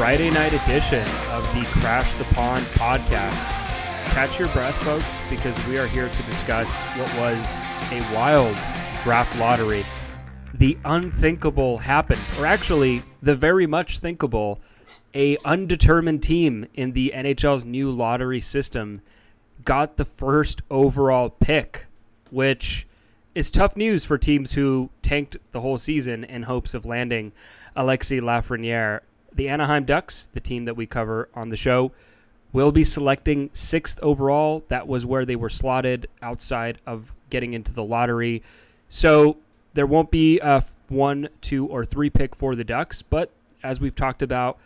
Friday night edition of the Crash the Pond podcast. Catch your breath, folks, because we are here to discuss what was a wild draft lottery. The unthinkable happened, or actually, the very much thinkable. A undetermined team in the NHL's new lottery system got the first overall pick, which is tough news for teams who tanked the whole season in hopes of landing Alexi Lafreniere. The Anaheim Ducks, the team that we cover on the show, will be selecting sixth overall. That was where they were slotted outside of getting into the lottery. So there won't be a one, two, or three pick for the Ducks, but as we've talked about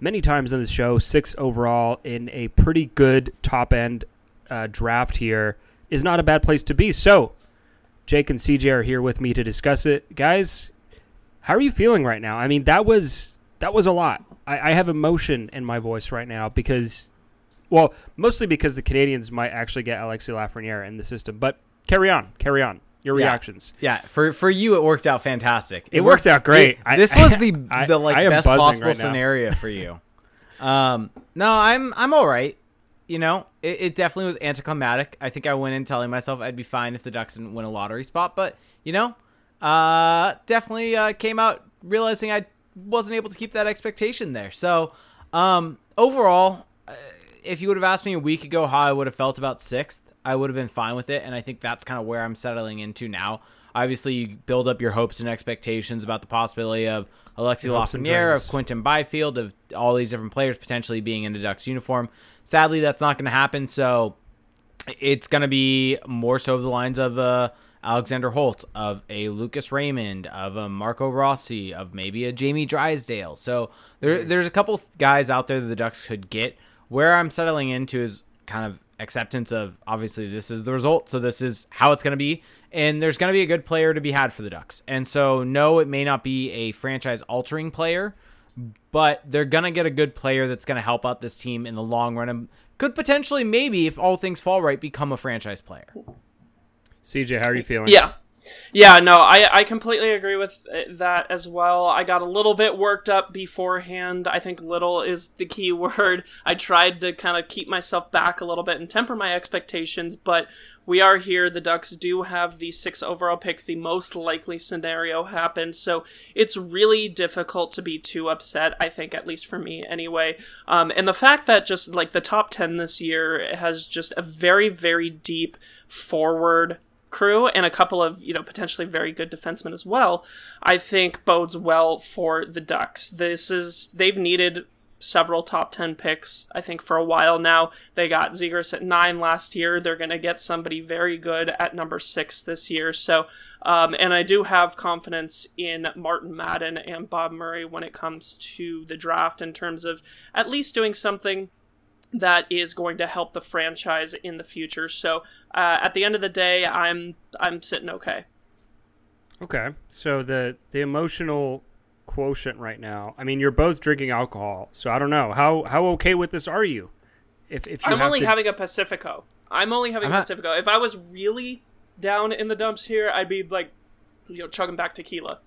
many times on the show, six overall in a pretty good top end uh, draft here is not a bad place to be. So, Jake and CJ are here with me to discuss it, guys. How are you feeling right now? I mean, that was that was a lot. I, I have emotion in my voice right now because, well, mostly because the Canadiens might actually get Alexi Lafreniere in the system. But carry on, carry on. Your Yeah. reactions. Yeah, for for you it worked out fantastic. It worked out great. it- I- this was the I- the like best possible right scenario for you. Um, no, I'm I'm all right. You know, it, it definitely was anticlimactic. I think I went in telling myself I'd be fine if the Ducks didn't win a lottery spot, but you know, uh, definitely uh, came out realizing I wasn't able to keep that expectation there. So, um, overall, uh, if you would have asked me a week ago how I would have felt about sixth, I would have been fine with it, and I think that's kind of where I'm settling into now. Obviously, you build up your hopes and expectations about the possibility of Alexi Lafreniere, of Quinton Byfield, of all these different players potentially being in the Ducks uniform. Sadly, that's not going to happen. So it's going to be more so of the lines of uh, Alexander Holtz, of a Lucas Raymond, of a Marco Rossi, of maybe a Jamie Drysdale. So there, hmm. there's a couple guys out there that the Ducks could get. Where I'm settling into is kind of acceptance of obviously this is the result, so this is how it's going to be, and there's going to be a good player to be had for the Ducks. And so no, it may not be a franchise altering player, but they're going to get a good player that's going to help out this team in the long run and could potentially maybe if all things fall right become a franchise player. CJ, how are you feeling? Yeah. Yeah, no, I, I completely agree with uh, that as well. I got a little bit worked up beforehand. I think little is the key word. I tried to kind of keep myself back a little bit and temper my expectations, but we are here. The Ducks do have the six overall pick. The most likely scenario happened. So it's really difficult to be too upset, I think, at least for me anyway. Um, and the fact that just like the top 10 this year has just a very, very deep forward crew and a couple of you know potentially very good defensemen as well i think bodes well for the ducks. This is they've needed several top 10 picks i think for a while now. They got Zegras at 9 last year. They're going to get somebody very good at number 6 this year. So um, and i do have confidence in martin madden and bob murray when it comes to the draft in terms of at least doing something that is going to help the franchise in the future. So uh, at the end of the day, I'm I'm sitting okay. Okay. So the the emotional quotient right now. I mean, you're both drinking alcohol, so I don't know how how okay with this are you? If if you I'm only to- having a Pacifico. I'm only having I'm ha- Pacifico. If I was really down in the dumps here, I'd be like, you know, chugging back tequila.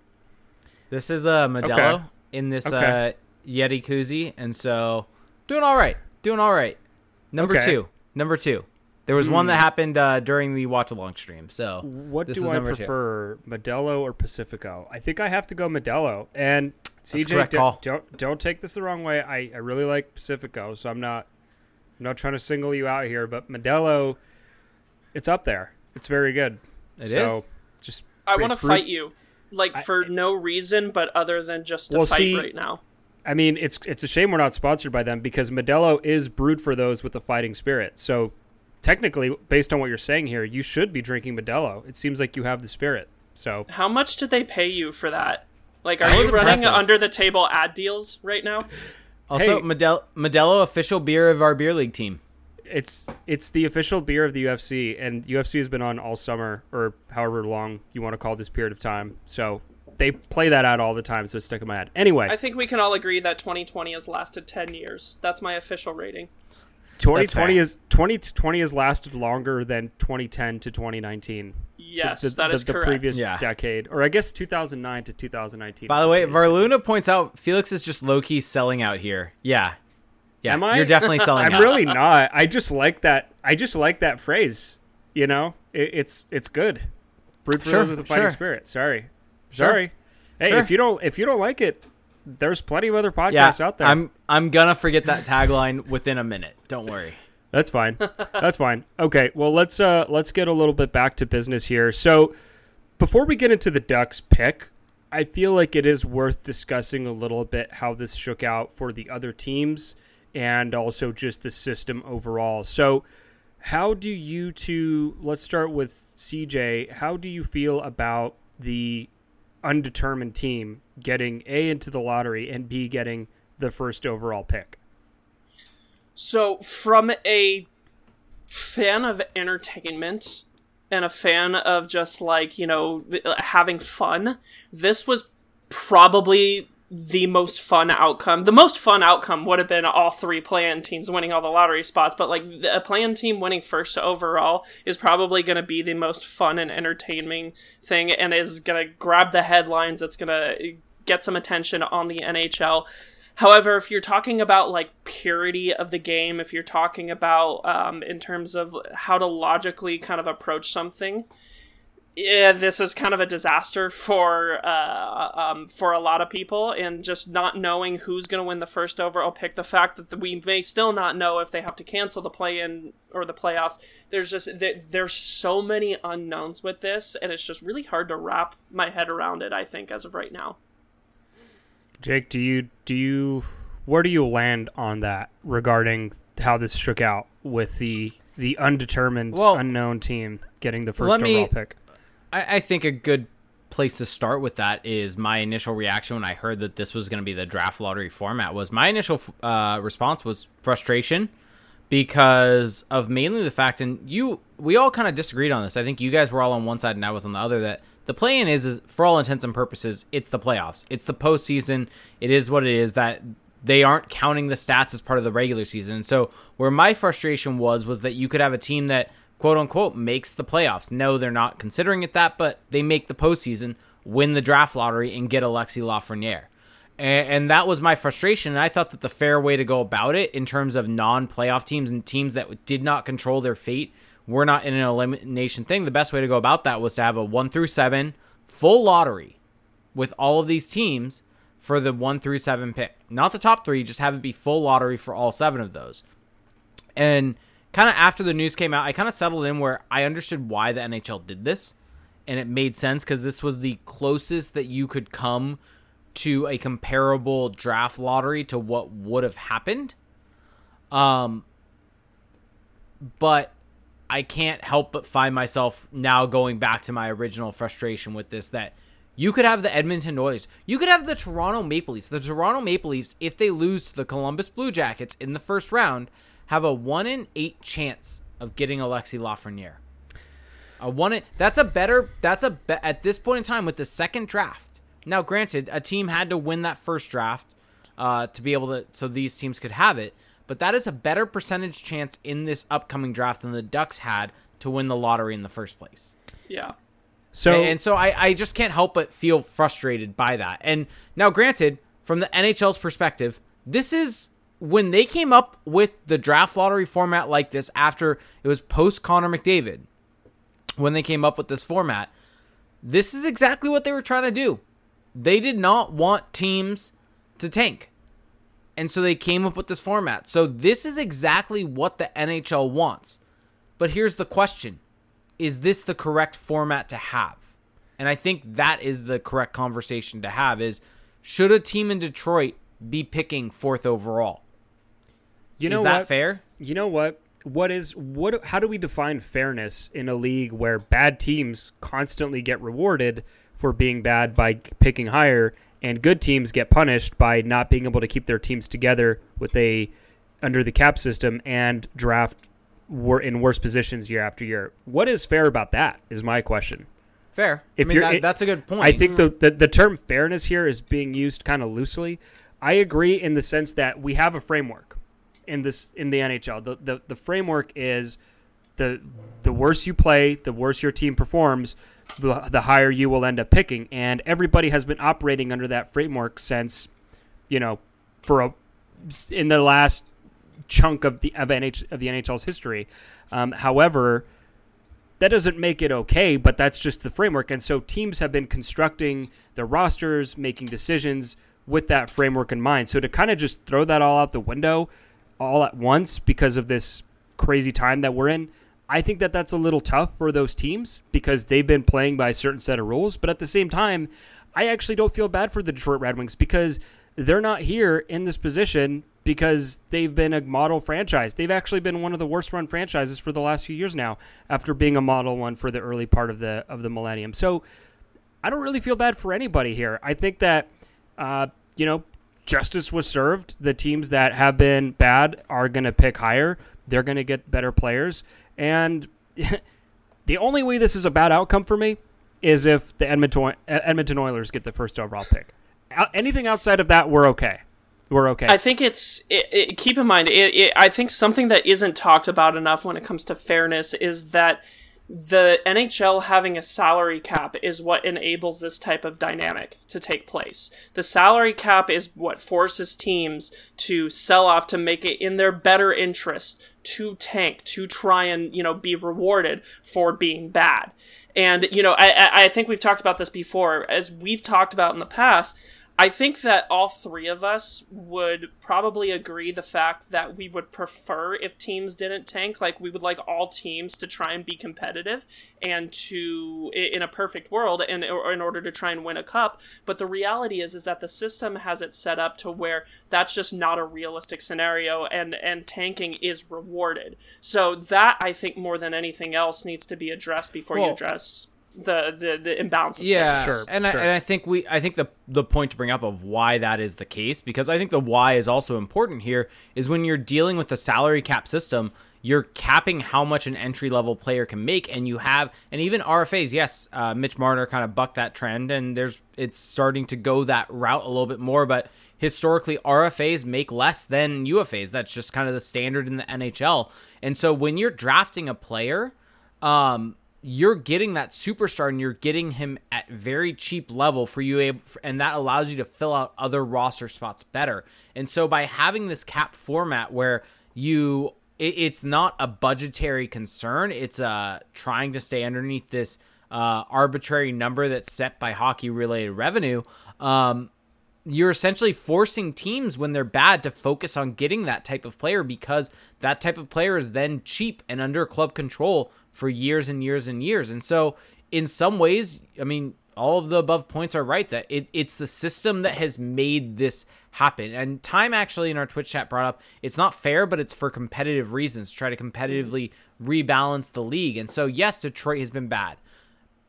This is a Modelo Okay. in this Okay. uh, Yeti koozie, and so doing all right, doing all right. Number Okay. two, number two. There was one that happened uh, during the watch along stream. So what this do is I number two. prefer, Modelo or Pacifico? I think I have to go Modelo. And CJ, don't- don't don't take this the wrong way. I, I really like Pacifico, so I'm not I'm not trying to single you out here, but Modelo, it's up there. It's very good. It so is? Just I want to fight you, like for no reason, but other than just to Well, fight see- right now. I mean, it's it's a shame we're not sponsored by them because Modelo is brewed for those with the fighting spirit. So technically, based on what you're saying here, you should be drinking Modelo. It seems like you have the spirit. So How much did they pay you for that? Like, are That you running impressive. under the table ad deals right now? also Hey. Modelo, Modelo official beer of our beer league team. it's it's the official beer of the UFC, and UFC has been on all summer or however long you want to call this period of time. So they play that out all the time, so it's stuck in my head. Anyway, I think we can all agree that 2020 has lasted 10 years. That's my official rating. 2020 is 2020 has lasted longer than 2010 to 2019. Yes, the, that the, is the correct. previous Yeah. decade, or I guess 2009 to 2019. By the way, Varluna points out Felix is just low key selling out here. Yeah, yeah, Am I? you're definitely selling I'm out. really not. I just like that. I just like that phrase. You know, it, it's it's good. Root for Sure, those with a fighting sure. spirit. Sorry, Sure. sorry. Hey, Sure. if you don't if you don't like it, there's plenty of other podcasts yeah, out there. I'm I'm gonna forget that tagline within a minute. Don't worry. That's fine. That's fine. Okay, well let's uh let's get a little bit back to business here. So before we get into the Ducks pick, I feel like it is worth discussing a little bit how this shook out for the other teams and also just the system overall. So how do you two let's start with CJ, how do you feel about the undetermined team getting A into the lottery and B getting the first overall pick? So, from a fan of entertainment and a fan of just like, you know, having fun, this was probably the most fun outcome. The most fun outcome would have been all three play-in teams winning all the lottery spots, but like a play-in team winning first overall is probably going to be the most fun and entertaining thing and is going to grab the headlines. It's going to get some attention on the NHL. However, if you're talking about like purity of the game, if you're talking about um, in terms of how to logically kind of approach something, yeah, this is kind of a disaster for uh, um, for a lot of people, and just not knowing who's going to win the first overall pick. The fact that we may still not know if they have to cancel the play-in or the playoffs. There's just there's so many unknowns with this, and it's just really hard to wrap my head around it. I think as of right now. Jake, do you do you where do you land on that regarding how this shook out with the the undetermined Well, unknown team getting the first let me- overall pick? I, I think a good place to start with that is my initial reaction when I heard that this was going to be the draft lottery format. Was my initial uh, response was frustration because of mainly the fact, and you we all kind of disagreed on this. I think you guys were all on one side and I was on the other. That the play-in is, is for all intents and purposes, it's the playoffs. It's the postseason. It is what it is. That they aren't counting the stats as part of the regular season. And so where my frustration was was that you could have a team that quote unquote makes the playoffs. No, they're not considering it that, but they make the postseason, win the draft lottery, and get Alexi Lafreniere. And, and that was my frustration. And I thought that the fair way to go about it in terms of non-playoff teams and teams that did not control their fate were not in an elimination thing. The best way to go about that was to have a one through seven full lottery with all of these teams for the one through seven pick. Not the top three, just have it be full lottery for all seven of those. And kind of after the news came out, I kind of settled in where I understood why the NHL did this. And it made sense because this was the closest that you could come to a comparable draft lottery to what would have happened. Um, but I can't help but find myself now going back to my original frustration with this that you could have the Edmonton Oilers. You could have the Toronto Maple Leafs. The Toronto Maple Leafs, if they lose to the Columbus Blue Jackets in the first round, have a 1 in 8 chance of getting Alexi Lafreniere. A 1 in, that's a better that's a be, at this point in time with the second draft. Now granted, a team had to win that first draft uh, to be able to so these teams could have it, but that is a better percentage chance in this upcoming draft than the Ducks had to win the lottery in the first place. Yeah. So and, and so I, I just can't help but feel frustrated by that. And now, granted, from the NHL's perspective, this is when they came up with the draft lottery format like this after it was post Connor McDavid. When they came up with this format, this is exactly what they were trying to do. They did not want teams to tank. And so they came up with this format. So this is exactly what the NHL wants. But here's the question is this the correct format to have? And I think that is the correct conversation to have is should a team in Detroit be picking fourth overall? You know is that what? fair? You know what? What is what? How do we define fairness in a league where bad teams constantly get rewarded for being bad by picking higher, and good teams get punished by not being able to keep their teams together with a under the cap system and draft were in worse positions year after year? What is fair about that? Is my question. Fair. If I mean, you're- that, that's a good point. I think the, mm-hmm. the the term fairness here is being used kind of loosely. I agree in the sense that we have a framework, in this in the NHL. The the, the framework is the the worse you play, the worse your team performs, the, the higher you will end up picking. And everybody has been operating under that framework since, you know, for a in the last chunk of the of, NH, of the NHL's history. Um, however, that doesn't make it okay, but that's just the framework. And so teams have been constructing their rosters, making decisions with that framework in mind. So to kind of just throw that all out the window all at once because of this crazy time that we're in, I think that that's a little tough for those teams because they've been playing by a certain set of rules. But at the same time, I actually don't feel bad for the Detroit Red Wings because they're not here in this position because they've been a model franchise. They've actually been one of the worst run franchises for the last few years now after being a model one for the early part of the of the millennium. So I don't really feel bad for anybody here. I think that uh, you know, justice was served. The teams that have been bad are going to pick higher. They're going to get better players. And the only way this is a bad outcome for me is if the Edmonton Edmonton Oilers get the first overall pick. Anything outside of that, we're okay. We're okay. I think it's. It, it, keep in mind, it, I think something that isn't talked about enough when it comes to fairness is that the NHL having a salary cap is what enables this type of dynamic to take place. The salary cap is what forces teams to sell off to make it in their better interest to tank, to try and, you know, be rewarded for being bad. And, you know, I, I think we've talked about this before. As we've talked about in the past, I think that all three of us would probably agree the fact that we would prefer if teams didn't tank. Like we would like all teams to try and be competitive and to in a perfect world and in order to try and win a cup. But the reality is is that the system has it set up to where that's just not a realistic scenario and and tanking is rewarded. So that I think more than anything else needs to be addressed before well, you address the the the imbalance. yeah, sure, and sure. I, and I think we I think the the point to bring up of why that is the case because I think the why is also important here is when you're dealing with the salary cap system. You're capping how much an entry level player can make, and you have, and even RFAs. Yes, uh, Mitch Marner kind of bucked that trend, and there's it's starting to go that route a little bit more. But historically, RFAs make less than UFAs. That's just kind of the standard in the NHL. And so when you're drafting a player, um, you're getting that superstar and you're getting him at very cheap level for you and that allows you to fill out other roster spots better. And so by having this cap format where you it, it's not a budgetary concern, it's uh trying to stay underneath this uh, arbitrary number that's set by hockey related revenue. Um, you're essentially forcing teams when they're bad to focus on getting that type of player because that type of player is then cheap and under club control for years and years and years. And so, in some ways, I mean, all of the above points are right that it, it's the system that has made this happen. And Time actually in our Twitch chat brought up it's not fair, but it's for competitive reasons, to try to competitively rebalance the league. And so, yes, Detroit has been bad.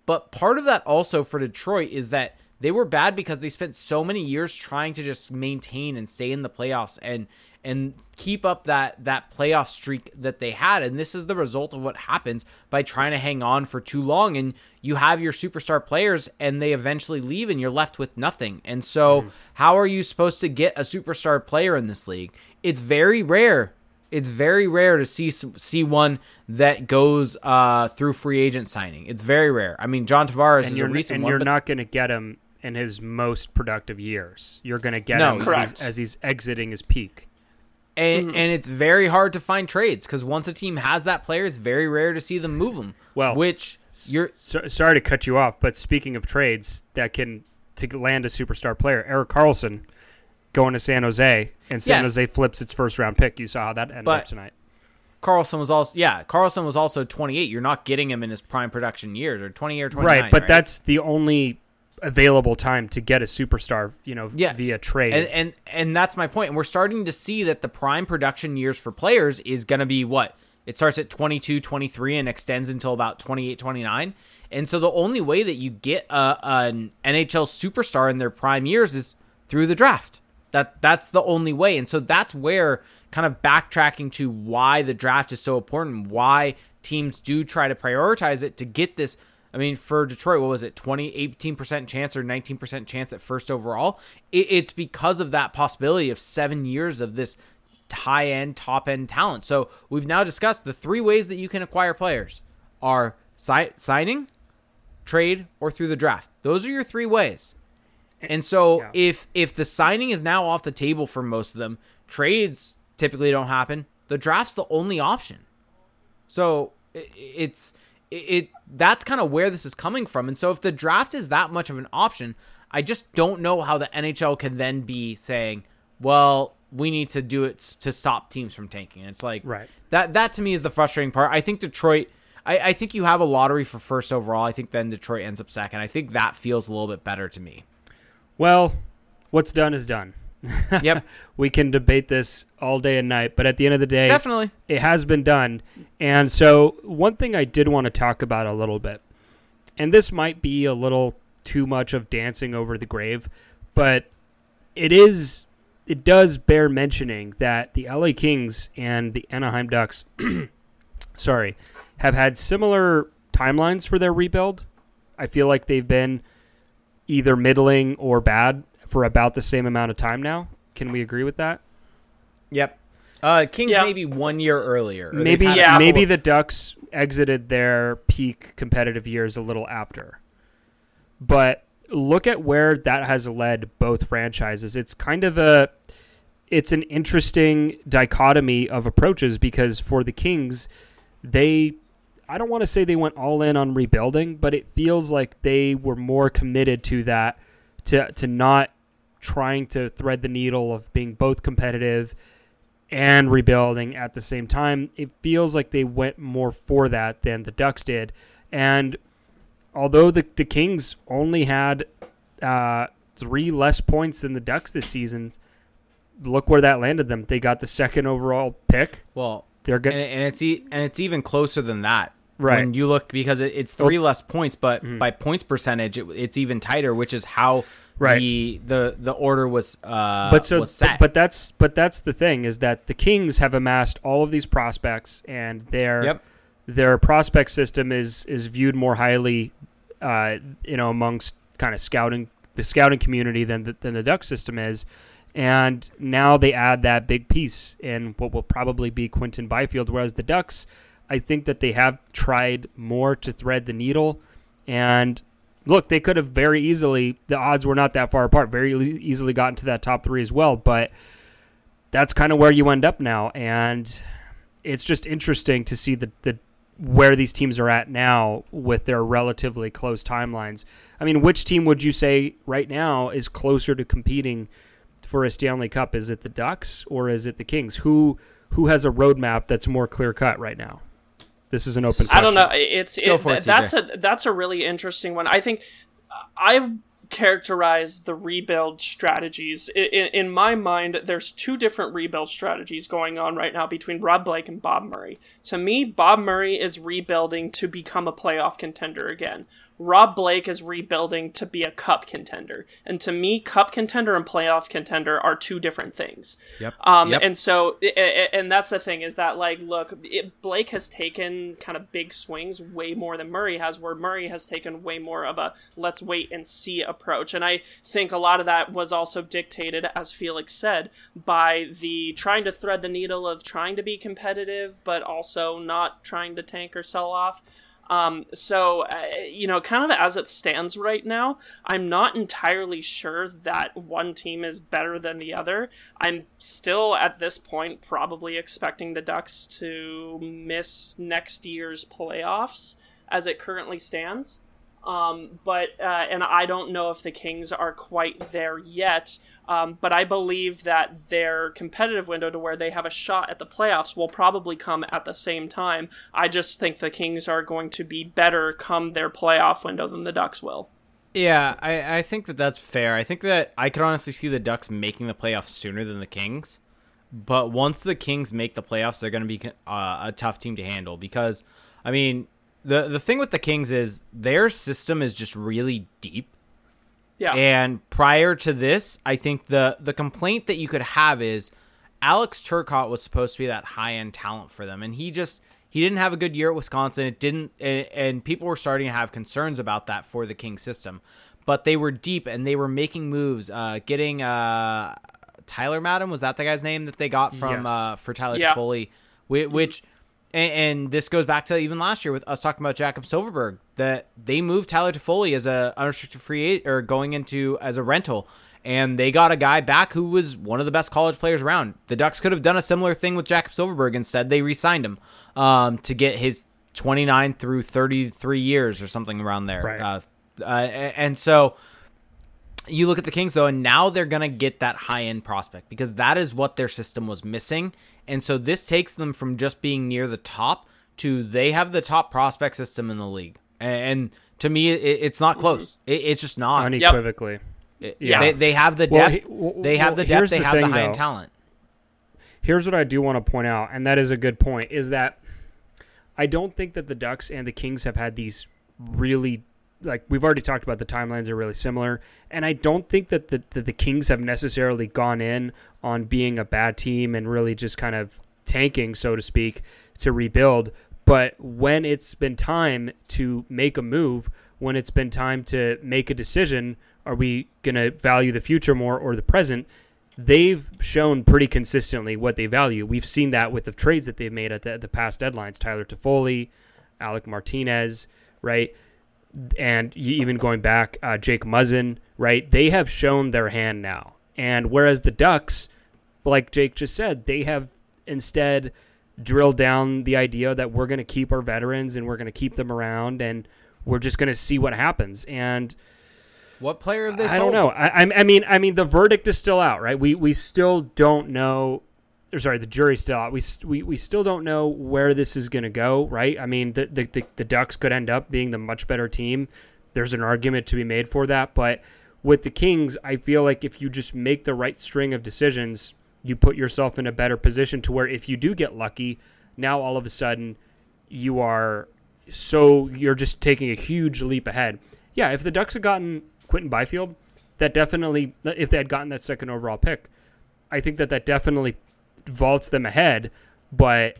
But part of that also for Detroit is that they were bad because they spent so many years trying to just maintain and stay in the playoffs and and keep up that that playoff streak that they had and this is the result of what happens by trying to hang on for too long and you have your superstar players and they eventually leave and you're left with nothing and so mm. how are you supposed to get a superstar player in this league it's very rare it's very rare to see see one that goes uh, through free agent signing. It's very rare. I mean, John Tavares and is a recent and one, you're not going to get him in his most productive years. You're going to get no, him correct. As, he's exiting his peak. And, mm-hmm. and it's very hard to find trades because once a team has that player, it's very rare to see them move them. Well, which you're so, sorry to cut you off, but speaking of trades that can to land a superstar player, Erik Karlsson going to San Jose, and San yes. Jose flips its first round pick. You saw how that ended but, up tonight. Karlsson was also yeah. Karlsson was also 28. You're not getting him in his prime production years or 20 or 29. Right, but right? that's the only available time to get a superstar, you know, yes. via trade. And, and and that's my point. And we're starting to see that the prime production years for players is going to be what? It starts at 22, 23 and extends until about 28, 29. And so the only way that you get a, an NHL superstar in their prime years is through the draft. That that's the only way. And so that's where kind of backtracking to why the draft is so important, why teams do try to prioritize it to get this I mean, for Detroit, what was it, 20, 18% chance or 19% chance at first overall? It, it's because of that possibility of seven years of this high end, top end talent. So we've now discussed the three ways that you can acquire players are si- signing, trade, or through the draft. Those are your three ways. And so Yeah. if if the signing is now off the table for most of them, trades typically don't happen. The draft's the only option. So it's it, it that's kind of where this is coming from. And so if the draft is that much of an option, I just don't know how the NHL can then be saying, "Well, we need to do it to stop teams from tanking." And it's like Right. that that to me is the frustrating part. I think Detroit. I, I think you have a lottery for first overall. I think then Detroit ends up second. I think that feels a little bit better to me. Well, what's done is done. Yep, We can debate this all day and night, but at the end of the day, definitely. it has been done. And so, one thing I did want to talk about a little bit, and this might be a little too much of dancing over the grave, but it is, it does bear mentioning that the LA Kings and the Anaheim Ducks, sorry, have had similar timelines for their rebuild. I feel like they've been either middling or bad for about the same amount of time now. Can we agree with that? Yep. Uh, Kings Yeah. maybe one year earlier. maybe had a Yeah. maybe of- the Ducks exited their peak competitive years a little after. But look at where that has led both franchises. It's kind of a it's an interesting dichotomy of approaches because for the Kings, they I don't want to say they went all in on rebuilding, but it feels like they were more committed to that to to not trying to thread the needle of being both competitive and rebuilding at the same time. It feels like they went more for that than the Ducks did. And although the, the Kings only had uh, three less points than the Ducks this season, look where that landed them. They got the second overall pick. well, They're good. and it's e- and it's even closer than that. Right. When you look because it, it's three less points, but Mhm. by points percentage, it, it's even tighter, which is how Right. the the the order was uh but so was set. but that's but that's the thing is that the Kings have amassed all of these prospects and their yep. their prospect system is is viewed more highly, uh, you know, amongst kind of scouting the scouting community than the, than the duck system is, and now they add that big piece in what will probably be Quinton Byfield. Whereas the Ducks, I think that they have tried more to thread the needle, and look, they could have very easily. The odds were not that far apart. Very easily gotten to that top three as well, but that's kind of where you end up now, and it's just interesting to see the, the where these teams are at now with their relatively close timelines. I mean, which team would you say right now is closer to competing for a Stanley Cup? Is it the Ducks or is it the Kings? Who who has a roadmap that's more clear cut right now? This is an open. Question. I don't know. It's Go it, for it, that's a that's a really interesting one. I think I characterize the rebuild strategies in, in my mind. There's two different rebuild strategies going on right now between Rob Blake and Bob Murray. To me, Bob Murray is rebuilding to become a playoff contender again. Rob Blake is rebuilding to be a cup contender. And to me, cup contender and playoff contender are two different things. Yep. Um, Yep. and so, and that's the thing is that like, look, it, Blake has taken kind of big swings way more than Murray has, where Murray has taken way more of a let's wait and see approach. And I think a lot of that was also dictated, as Felix said, by the trying to thread the needle of trying to be competitive, but also not trying to tank or sell off. Um, so, uh, you know, kind of as it stands right now, I'm not entirely sure that one team is better than the other. I'm still at this point probably expecting the Ducks to miss next year's playoffs as it currently stands. Um, but uh, and I don't know if the Kings are quite there yet. Um, but I believe that their competitive window to where they have a shot at the playoffs will probably come at the same time. I just think the Kings are going to be better come their playoff window than the Ducks will. Yeah, I, I think that that's fair. I think that I could honestly see the Ducks making the playoffs sooner than the Kings. But once the Kings make the playoffs, they're going to be uh, a tough team to handle because, I mean, the the thing with the Kings is their system is just really deep. Yeah. And prior to this, I think the the complaint that you could have is Alex Turcotte was supposed to be that high end talent for them, and he just he didn't have a good year at Wisconsin. It didn't, and, and people were starting to have concerns about that for the King system. But they were deep and they were making moves, uh, getting uh, Tyler Madden was that the guy's name that they got from Yes. uh, for Tyler Yeah. Toffoli, which, which and, and this goes back to even last year with us talking about Jakob Silfverberg that they moved Tyler Toffoli as a unrestricted free agent or going into as a rental. And they got a guy back who was one of the best college players around. The Ducks could have done a similar thing with Jakob Silfverberg. Instead, they re-signed him um, to get his 29 through 33 years or something around there. Right. Uh, uh, and so you look at the Kings though, and now they're gonna get that high end prospect because that is what their system was missing. And so this takes them from just being near the top to they have the top prospect system in the league. And to me, it's not close. It's just not. unequivocally. Yeah. They, they have the Well, depth. he- w- they have the depth. They the have the high end talent. Here's what I do want to point out, and that is a good point, is that I don't think that the Ducks and the Kings have had these really like we've already talked about the timelines are really similar, and I don't think that the, that the Kings have necessarily gone in on being a bad team and really just kind of tanking, so to speak, to rebuild. But when it's been time to make a move, when it's been time to make a decision, are we going to value the future more or the present? They've shown pretty consistently what they value. We've seen that with the trades that they've made at the, the past deadlines. Tyler Toffoli, Alec Martinez, right? And even going back, uh, Jake Muzzin, right? They have shown their hand now. And whereas the Ducks, like Jake just said, they have instead drilled down the idea that we're going to keep our veterans and we're going to keep them around and we're just going to see what happens. And What player of this? I don't know. I, I I mean, I mean, the verdict is still out, right? We we still don't know. Or sorry, the jury's still out. We we, we still don't know where this is going to go, right? I mean, the, the the the Ducks could end up being the much better team. There's an argument to be made for that, but with the Kings, I feel like if you just make the right string of decisions, you put yourself in a better position to where if you do get lucky, now all of a sudden you are so you're just taking a huge leap ahead. Yeah, if the Ducks had gotten Quinton Byfield, that definitely if they had gotten that second overall pick, I think that that definitely vaults them ahead. But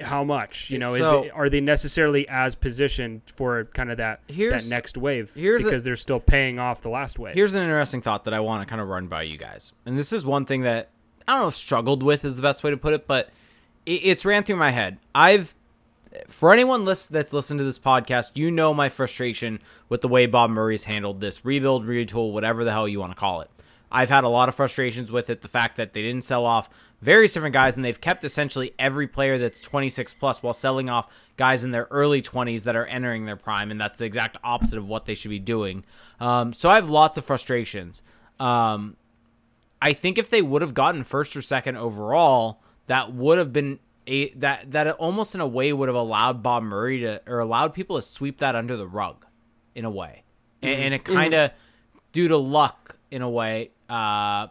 how much? You know, So- is it, are they necessarily as positioned for kind of that that next wave? here's a- because they're still paying off the last wave. Here's an interesting thought that I want to kind of run by you guys. And this is one thing that I don't know struggled with is the best way to put it, but it, it's ran through my head. I've for anyone list, that's listened to this podcast, you know my frustration with the way Bob Murray's handled this rebuild, retool, whatever the hell you want to call it. I've had a lot of frustrations with it. The fact that they didn't sell off various different guys and they've kept essentially every player that's 26 plus while selling off guys in their early 20s that are entering their prime, and that's the exact opposite of what they should be doing. Um, so I have lots of frustrations. Um, I think if they would have gotten first or second overall, that would have been a that that almost in a way would have allowed Bob Murray to or allowed people to sweep that under the rug, in a way, and, and it kind of due to luck in a way uh,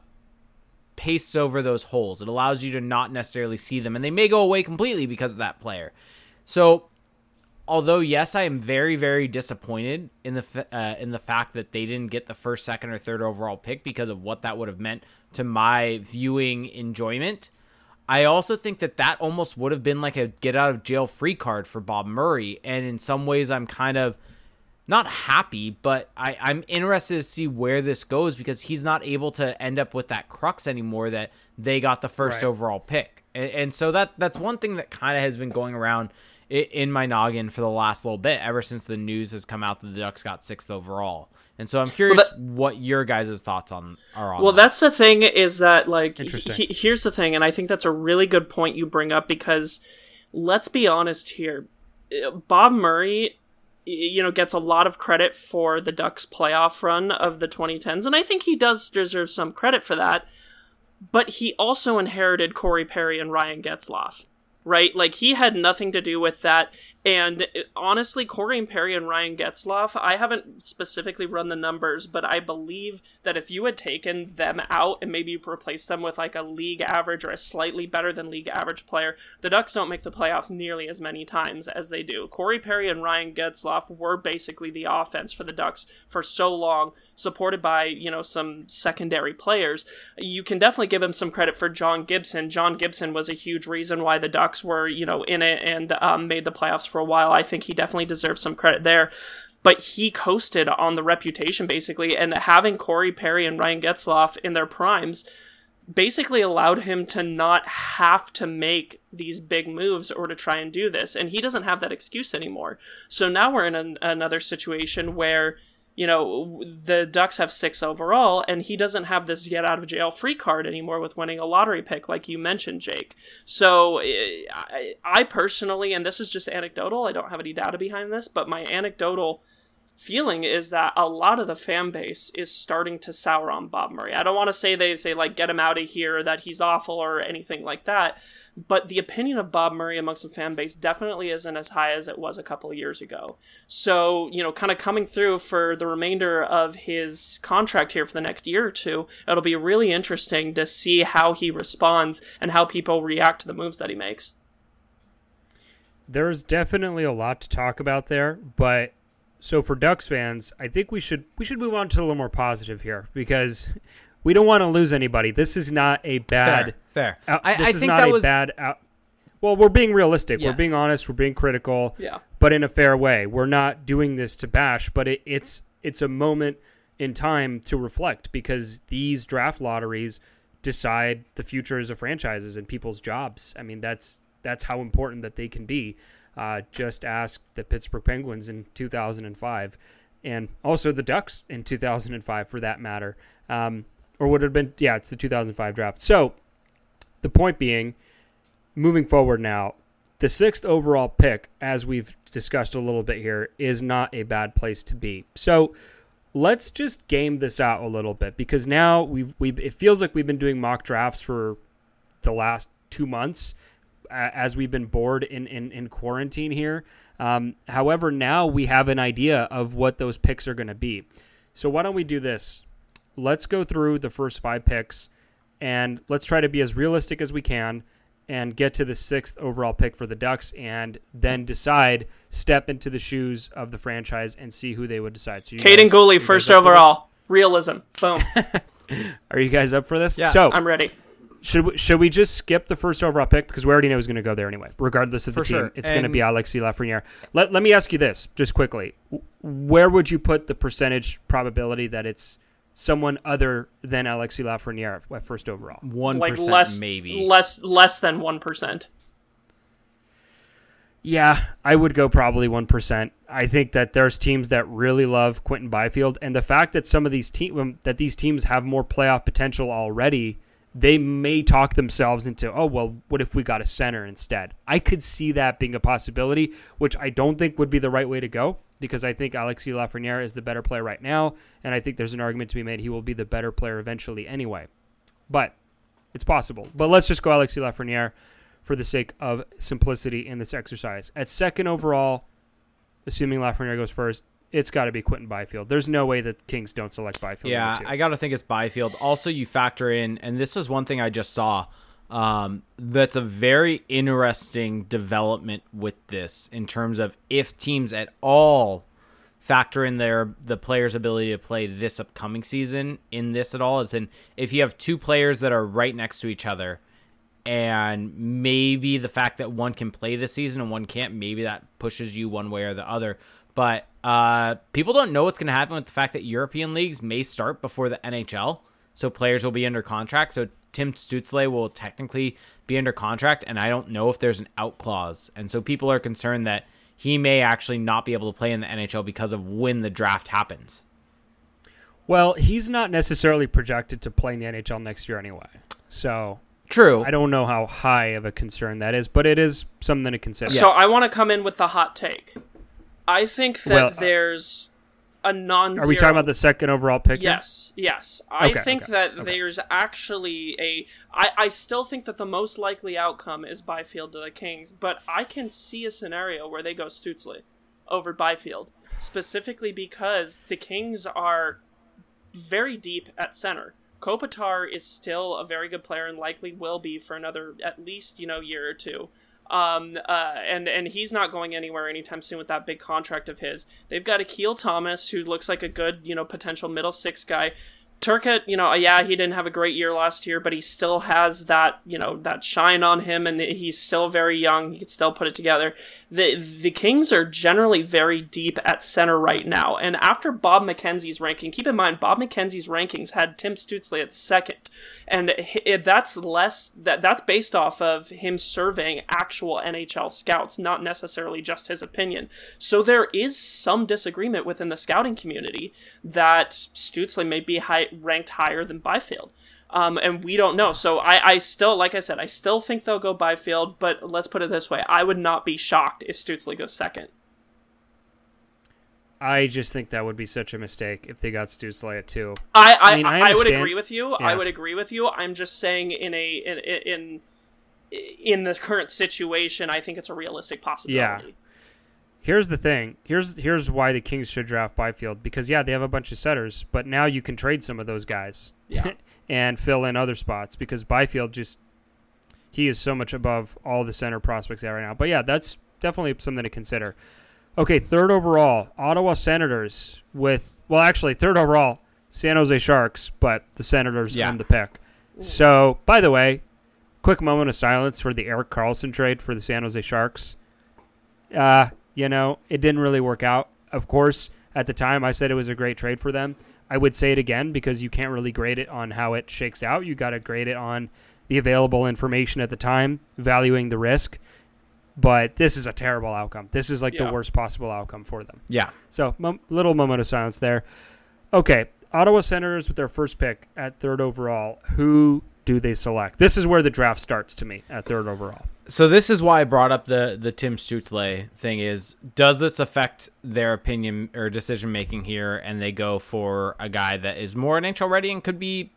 pastes over those holes. It allows you to not necessarily see them, and they may go away completely because of that player. So although yes, I am very very disappointed in the uh, in the fact that they didn't get the first, second, or third overall pick because of what that would have meant to my viewing enjoyment. I also think that that almost would have been like a get out of jail free card for Bob Murray, and in some ways, I'm kind of not happy, but I, I'm interested to see where this goes because he's not able to end up with that crux anymore that they got the first Right. overall pick, and, and so that that's one thing that kind of has been going around i- in my noggin for the last little bit ever since the news has come out that the Ducks got sixth overall, and so I'm curious that- what your guys' thoughts on are on. Well, that. that's the thing is that like he, here's the thing, and I think that's a really good point you bring up because let's be honest here, Uh, Bob Murray, y- you know, gets a lot of credit for the Ducks playoff run of the 2010s, and I think he does deserve some credit for that. But he also inherited Corey Perry and Ryan Getzlaf. Right, like he had nothing to do with that, and uh, honestly, Corey Perry and Ryan Getzlaf. I haven't specifically run the numbers, but I believe that if you had taken them out and maybe replaced them with like a league average or a slightly better than league average player, the Ducks don't make the playoffs nearly as many times as they do. Corey Perry and Ryan Getzlaf were basically the offense for the Ducks for so long, supported by you know some secondary players. You can definitely give him some credit for John Gibson. John Gibson was a huge reason why the Ducks were you know in it and um, made the playoffs for a while. I think he definitely deserves some credit there but he coasted on the reputation basically and having Corey Perry and Ryan Getzlaf in their primes basically allowed him to not have to make these big moves or to try and do this. And he doesn't have that excuse anymore. So now we're in an, another situation where, you know, the Ducks have six overall, and he doesn't have this get out of jail free card anymore with winning a lottery pick, like you mentioned, Jake. So eh, I, I personally, and this is just anecdotal, I don't have any data behind this, but my anecdotal feeling is that a lot of the fan base is starting to sour on Bob Murray. I don't want to say they say like get him out of here, that he's awful or anything like that, but the opinion of Bob Murray amongst the fan base definitely isn't as high as it was a couple of years ago. So, you know, kind of coming through for the remainder of his contract here for the next year or two, it'll be really interesting to see how he responds and how people react to the moves that he makes. There's definitely a lot to talk about there, but so for Ducks fans, I think we should we should move on to a little more positive here because we don't want to lose anybody. This is not a bad. Fair. fair. Out, I, this I is think not that a was bad. Out, well, we're being realistic. Yes. We're being honest. We're being critical. Yeah. But in a fair way. We're not doing this to bash, but it, it's it's a moment in time to reflect because these draft lotteries decide the futures of franchises and people's jobs. I mean, that's that's how important that they can be. Uh, just ask the Pittsburgh Penguins in 2005, and also the Ducks in 2005 for that matter. Um, or would have been, yeah, it's the 2005 draft. So the point being, moving forward now, the sixth overall pick, as we've discussed a little bit here, is not a bad place to be. So let's just game this out a little bit because now we've, we it feels like we've been doing mock drafts for the last two months as we've been bored in, in, in quarantine here. Um, however, now we have an idea of what those picks are going to be. So why don't we do this? Let's go through the first five picks and let's try to be as realistic as we can and get to the sixth overall pick for the Ducks and then decide, step into the shoes of the franchise and see who they would decide. So Kaiden Guhle, first overall. Realism. Boom. are you guys up for this? Yeah, so, I'm ready should we, should we just skip the first overall pick because we already know he's going to go there anyway, regardless of the For team. Sure. It's going to be Alexis Lafreniere. Let Let me ask you this, just quickly: Where would you put the percentage probability that it's someone other than Alexis Lafreniere at first overall? One like less, maybe less less than one percent. Yeah, I would go probably one percent. I think that there's teams that really love Quinton Byfield, and the fact that some of these team um, that these teams have more playoff potential already they may talk themselves into, oh, well, what if we got a center instead? I could see that being a possibility, which I don't think would be the right way to go because I think Alexis Lafreniere is the better player right now, and I think there's an argument to be made he will be the better player eventually anyway. But it's possible. But let's just go Alexis Lafreniere for the sake of simplicity in this exercise. At second overall, assuming Lafreniere goes first, it's got to be Quinton Byfield. There's no way that Kings don't select Byfield. Yeah, I got to think it's Byfield. Also, you factor in, and this is one thing I just saw. Um, that's a very interesting development with this in terms of if teams at all factor in their the player's ability to play this upcoming season in this at all is in if you have two players that are right next to each other and maybe the fact that one can play this season and one can't maybe that pushes you one way or the other but uh, people don't know what's going to happen with the fact that European leagues may start before the NHL, so players will be under contract. So Tim Stützle will technically be under contract, and I don't know if there's an out clause. And so people are concerned that he may actually not be able to play in the NHL because of when the draft happens. Well, he's not necessarily projected to play in the NHL next year anyway. So True. I don't know how high of a concern that is, but it is something to consider. So yes. I want to come in with the hot take. I think that well, uh, there's a non. Are we talking about the second overall pick? Yes, yes. I okay, think okay, that okay. there's actually a. I, I still think that the most likely outcome is Byfield to the Kings, but I can see a scenario where they go Stützle over Byfield, specifically because the Kings are very deep at center. Kopitar is still a very good player and likely will be for another at least you know year or two. Um, uh, and and he's not going anywhere anytime soon with that big contract of his. They've got Akil Thomas, who looks like a good, you know, potential middle six guy. Turcotte, you know, uh, yeah, he didn't have a great year last year, but he still has that, you know, that shine on him, and he's still very young. He can still put it together. the The Kings are generally very deep at center right now, and after Bob McKenzie's ranking, keep in mind Bob McKenzie's rankings had Tim Stützle at second, and that's less that that's based off of him surveying actual NHL scouts, not necessarily just his opinion. So there is some disagreement within the scouting community that Stützle may be high ranked higher than Byfield. Um, and we don't know. So I, I still, like I said, I still think they'll go Byfield, but let's put it this way. I would not be shocked if Stützle goes second. I just think that would be such a mistake if they got Stützle at two. I I, I, mean, I, I would agree with you. Yeah. I would agree with you. I'm just saying in a in in in the current situation, I think it's a realistic possibility. Yeah here's the thing. Here's here's why the Kings should draft Byfield because yeah, they have a bunch of setters, but now you can trade some of those guys. Yeah. and fill in other spots because Byfield just he is so much above all the center prospects there right now. But yeah, that's definitely something to consider. Okay, third overall, Ottawa Senators with well, actually third overall, San Jose Sharks, but the Senators yeah. own the pick. So, by the way, quick moment of silence for the Erik Karlsson trade for the San Jose Sharks. Uh, you know, it didn't really work out. Of course, at the time, I said it was a great trade for them. I would say it again because you can't really grade it on how it shakes out. You got to grade it on the available information at the time, valuing the risk. But this is a terrible outcome. This is like yeah. the worst possible outcome for them. Yeah. So, mo- little moment of silence there. Okay, Ottawa Senators with their first pick at third overall. Who do they select? This is where the draft starts to me at third overall. So this is why I brought up the the Tim Stützle thing. Is does this affect their opinion or decision making here? And they go for a guy that is more NHL ready and could be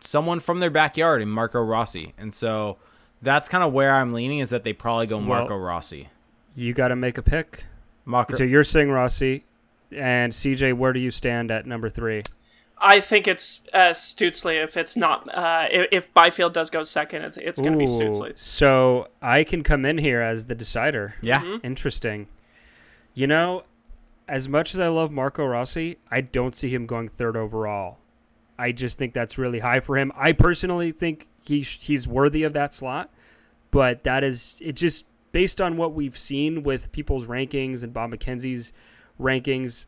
someone from their backyard in Marco Rossi. And so that's kind of where I'm leaning is that they probably go Marco well, Rossi. You got to make a pick. Marco. So you're saying Rossi, and CJ, where do you stand at number three? I think it's uh, Stützle. If it's not, uh, if, if Byfield does go second, it's, it's going to be Stützle. So I can come in here as the decider. Yeah, mm-hmm. interesting. You know, as much as I love Marco Rossi, I don't see him going third overall. I just think that's really high for him. I personally think he he's worthy of that slot, but that is it. Just based on what we've seen with people's rankings and Bob McKenzie's rankings,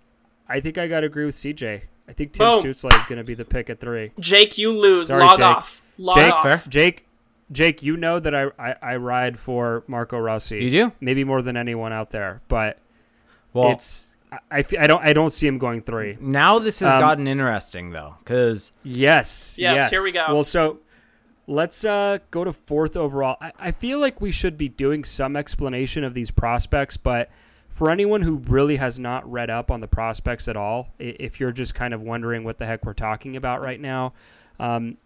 I think I got to agree with CJ. I think Tim Boom. Stützle is going to be the pick at three. Jake, you lose. Sorry, Log Jake. off. Log Jake, off. Fair. Jake, Jake, you know that I, I, I ride for Marco Rossi. You do? Maybe more than anyone out there, but well, it's I, I, don't I don't see him going three. Now this has um, gotten interesting though, because yes, yes, yes, here we go. Well, so let's uh, go to fourth overall. I, I feel like we should be doing some explanation of these prospects, but for anyone who really has not read up on the prospects at all, if you're just kind of wondering what the heck we're talking about right now, um,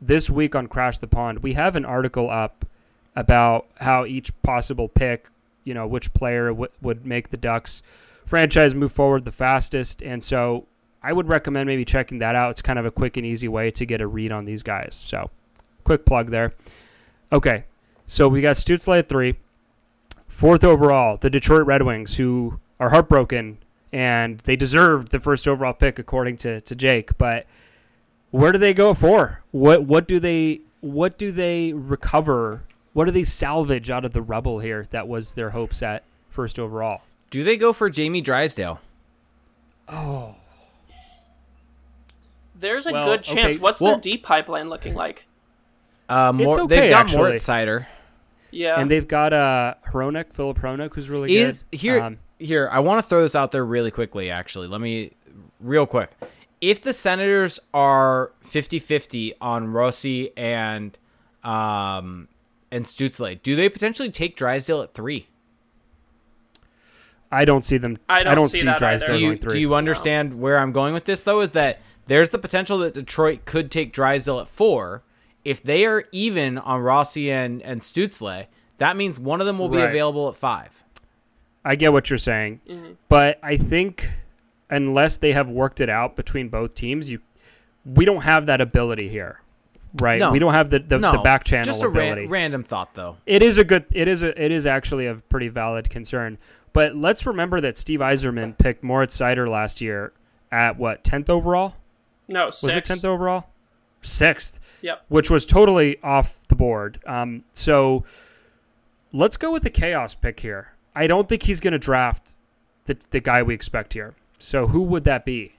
this week on Crash the Pond, we have an article up about how each possible pick, you know, which player w- would make the Ducks franchise move forward the fastest. And so I would recommend maybe checking that out. It's kind of a quick and easy way to get a read on these guys. So, quick plug there. Okay, so we got Stützle at three. Fourth overall, the Detroit Red Wings, who are heartbroken and they deserved the first overall pick according to, to Jake. But where do they go for? What what do they what do they recover? What do they salvage out of the rubble here that was their hopes at first overall? Do they go for Jamie Drysdale? Oh. There's a well, good chance. Okay. What's well, their deep pipeline looking like? Uh, more, okay, they've got Moritz Seider. Yeah, and they've got uh Hronek, Filip Hronek, who's really is good. here. Um, here, I want to throw this out there really quickly. Actually, let me real quick. If the Senators are 50-50 on Rossi and um and Stützle, do they potentially take Drysdale at three? I don't see them. I don't, I don't see, see Drysdale do you, going three. Do you understand no. where I'm going with this though? Is that there's the potential that Detroit could take Drysdale at four, if they are even on Rossi and, and Stützle, that means one of them will be right. available at five. I get what you're saying, mm-hmm. but I think unless they have worked it out between both teams, you we don't have that ability here, right? No. We don't have the the, no. the back channel Just a ability. random thought, though. It is a good. It is a. It is actually a pretty valid concern. But let's remember that Steve Yzerman picked Moritz Seider last year at what tenth overall. No, Was it tenth overall? Sixth. Yep. Which was totally off the board. Um, so let's go with the chaos pick here. I don't think he's going to draft the the guy we expect here. So who would that be?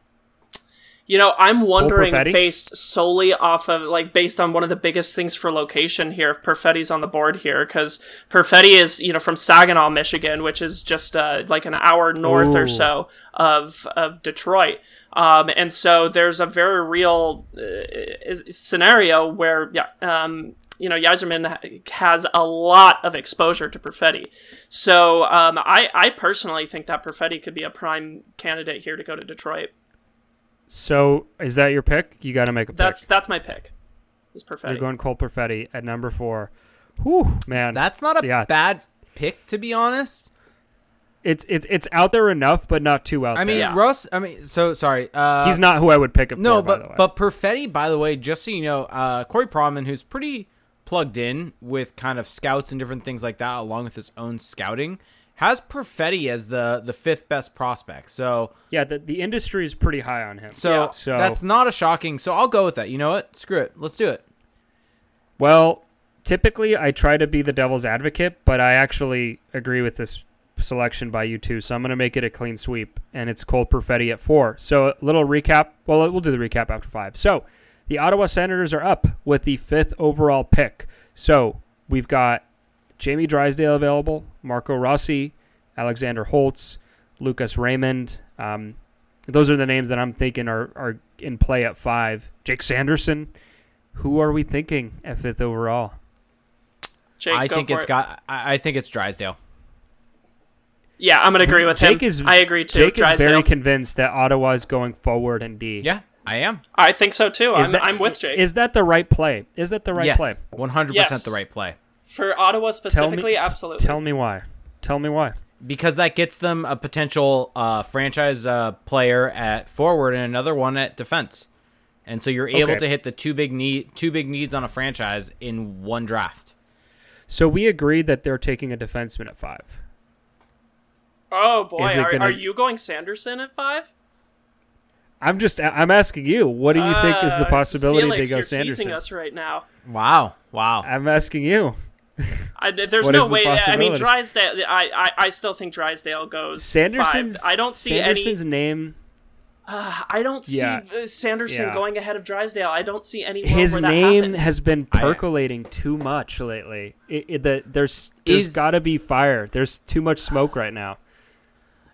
You know, I'm wondering, based solely off of, like, based on one of the biggest things for location here, if Perfetti's on the board here, because Perfetti is, you know, from Saginaw, Michigan, which is just uh, like an hour north Ooh. or so of of Detroit. Um, and so there's a very real uh, scenario where, yeah, um, you know, Yzerman has a lot of exposure to Perfetti. So um, I, I personally think that Perfetti could be a prime candidate here to go to Detroit. So is that your pick? You got to make a pick. That's that's my pick. Is Perfetti. You're going Cole Perfetti at number four. Whew, man. That's not a Yeah. bad pick, to be honest. it's it's it's out there enough, but not too out I mean, there. Russ. I mean, so sorry. Uh, He's not who I would pick it No, for. by the way. but but Perfetti, by the way, just so you know, uh, Corey Pronman, who's pretty plugged in with kind of scouts and different things like that, along with his own scouting, has Perfetti as the the fifth best prospect. So yeah, the the industry is pretty high on him. so, Yeah. So- that's not a shocking. So I'll go with that. You know what? Screw it. Let's do it. Well, typically I try to be the devil's advocate, but I actually agree with this selection by you two. So I'm going to make it a clean sweep, and it's Cole Perfetti at four. So a little recap. Well, we'll do the recap after five. So the Ottawa Senators are up with the fifth overall pick. So we've got Jamie Drysdale available, Marco Rossi, Alexander Holtz, Lucas Raymond. Um, those are the names that I'm thinking are, are in play at five. Jake Sanderson. Who are we thinking at fifth overall? Jake, I go think for it's it. got. I, I think it's Drysdale. Yeah, I'm gonna agree with Jake him. is I agree too. Jake is very convinced that Ottawa is going forward in D. Yeah, I am. I think so too. Is I'm, that- I'm with Jake. Is that the right play? Is that the right yes, play? one hundred Yes. percent the right play. For Ottawa Tell specifically, me, absolutely. Tell me why. Tell me why. because that gets them a potential uh, franchise uh, player at forward and another one at defense, and so you're able Okay. to hit the two big need two big needs on a franchise in one draft. So we agreed that they're taking a defenseman at five. oh boy, are, gonna- are you going Sanderson at five? I'm just I'm asking you. What do you think is the Uh, possibility Felix, they go you're Sanderson? teasing us right now. Wow, wow. I'm asking you. I, there's no the way. I mean. Drysdale. I, I, I still think Drysdale goes Sanderson's five. I don't see Sanderson's any. name. Uh, I don't see Yeah. uh, Sanderson Yeah. going ahead of Drysdale. I don't see any His where name happens. has been I- percolating too much lately. It, it, the, there's there's Is- got to be fire. There's too much smoke right now.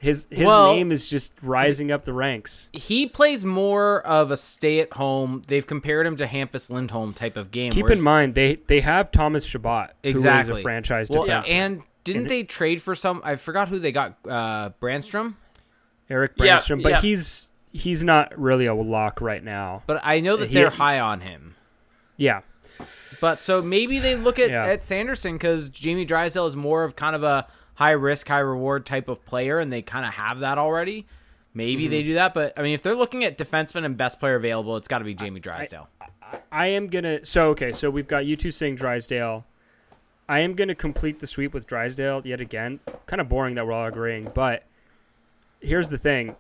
His his Well- name is just rising up the ranks. He plays more of a stay at home. They've compared him to Hampus Lindholm type of game. Keep in mind they they have Thomas Chabot, who is a franchise well, defenseman. and didn't And- they trade for some? I forgot who they got. Uh, Brännström. Eric Yeah, Brännström, but yeah. he's he's not really a lock right now. But I know that He- they're high on him. Yeah, But so maybe they look at, Yeah. at Sanderson because Jamie Drysdale is more of kind of a high risk, high reward type of player, and they kind of have that already. Maybe Mm-hmm. they do that, but I mean, if they're looking at defenseman and best player available, it's got to be Jamie Drysdale. I am gonna. So okay, so we've got you two saying Drysdale. I am gonna complete the sweep with Drysdale yet again. Kind of boring that we're all agreeing, but here's the thing: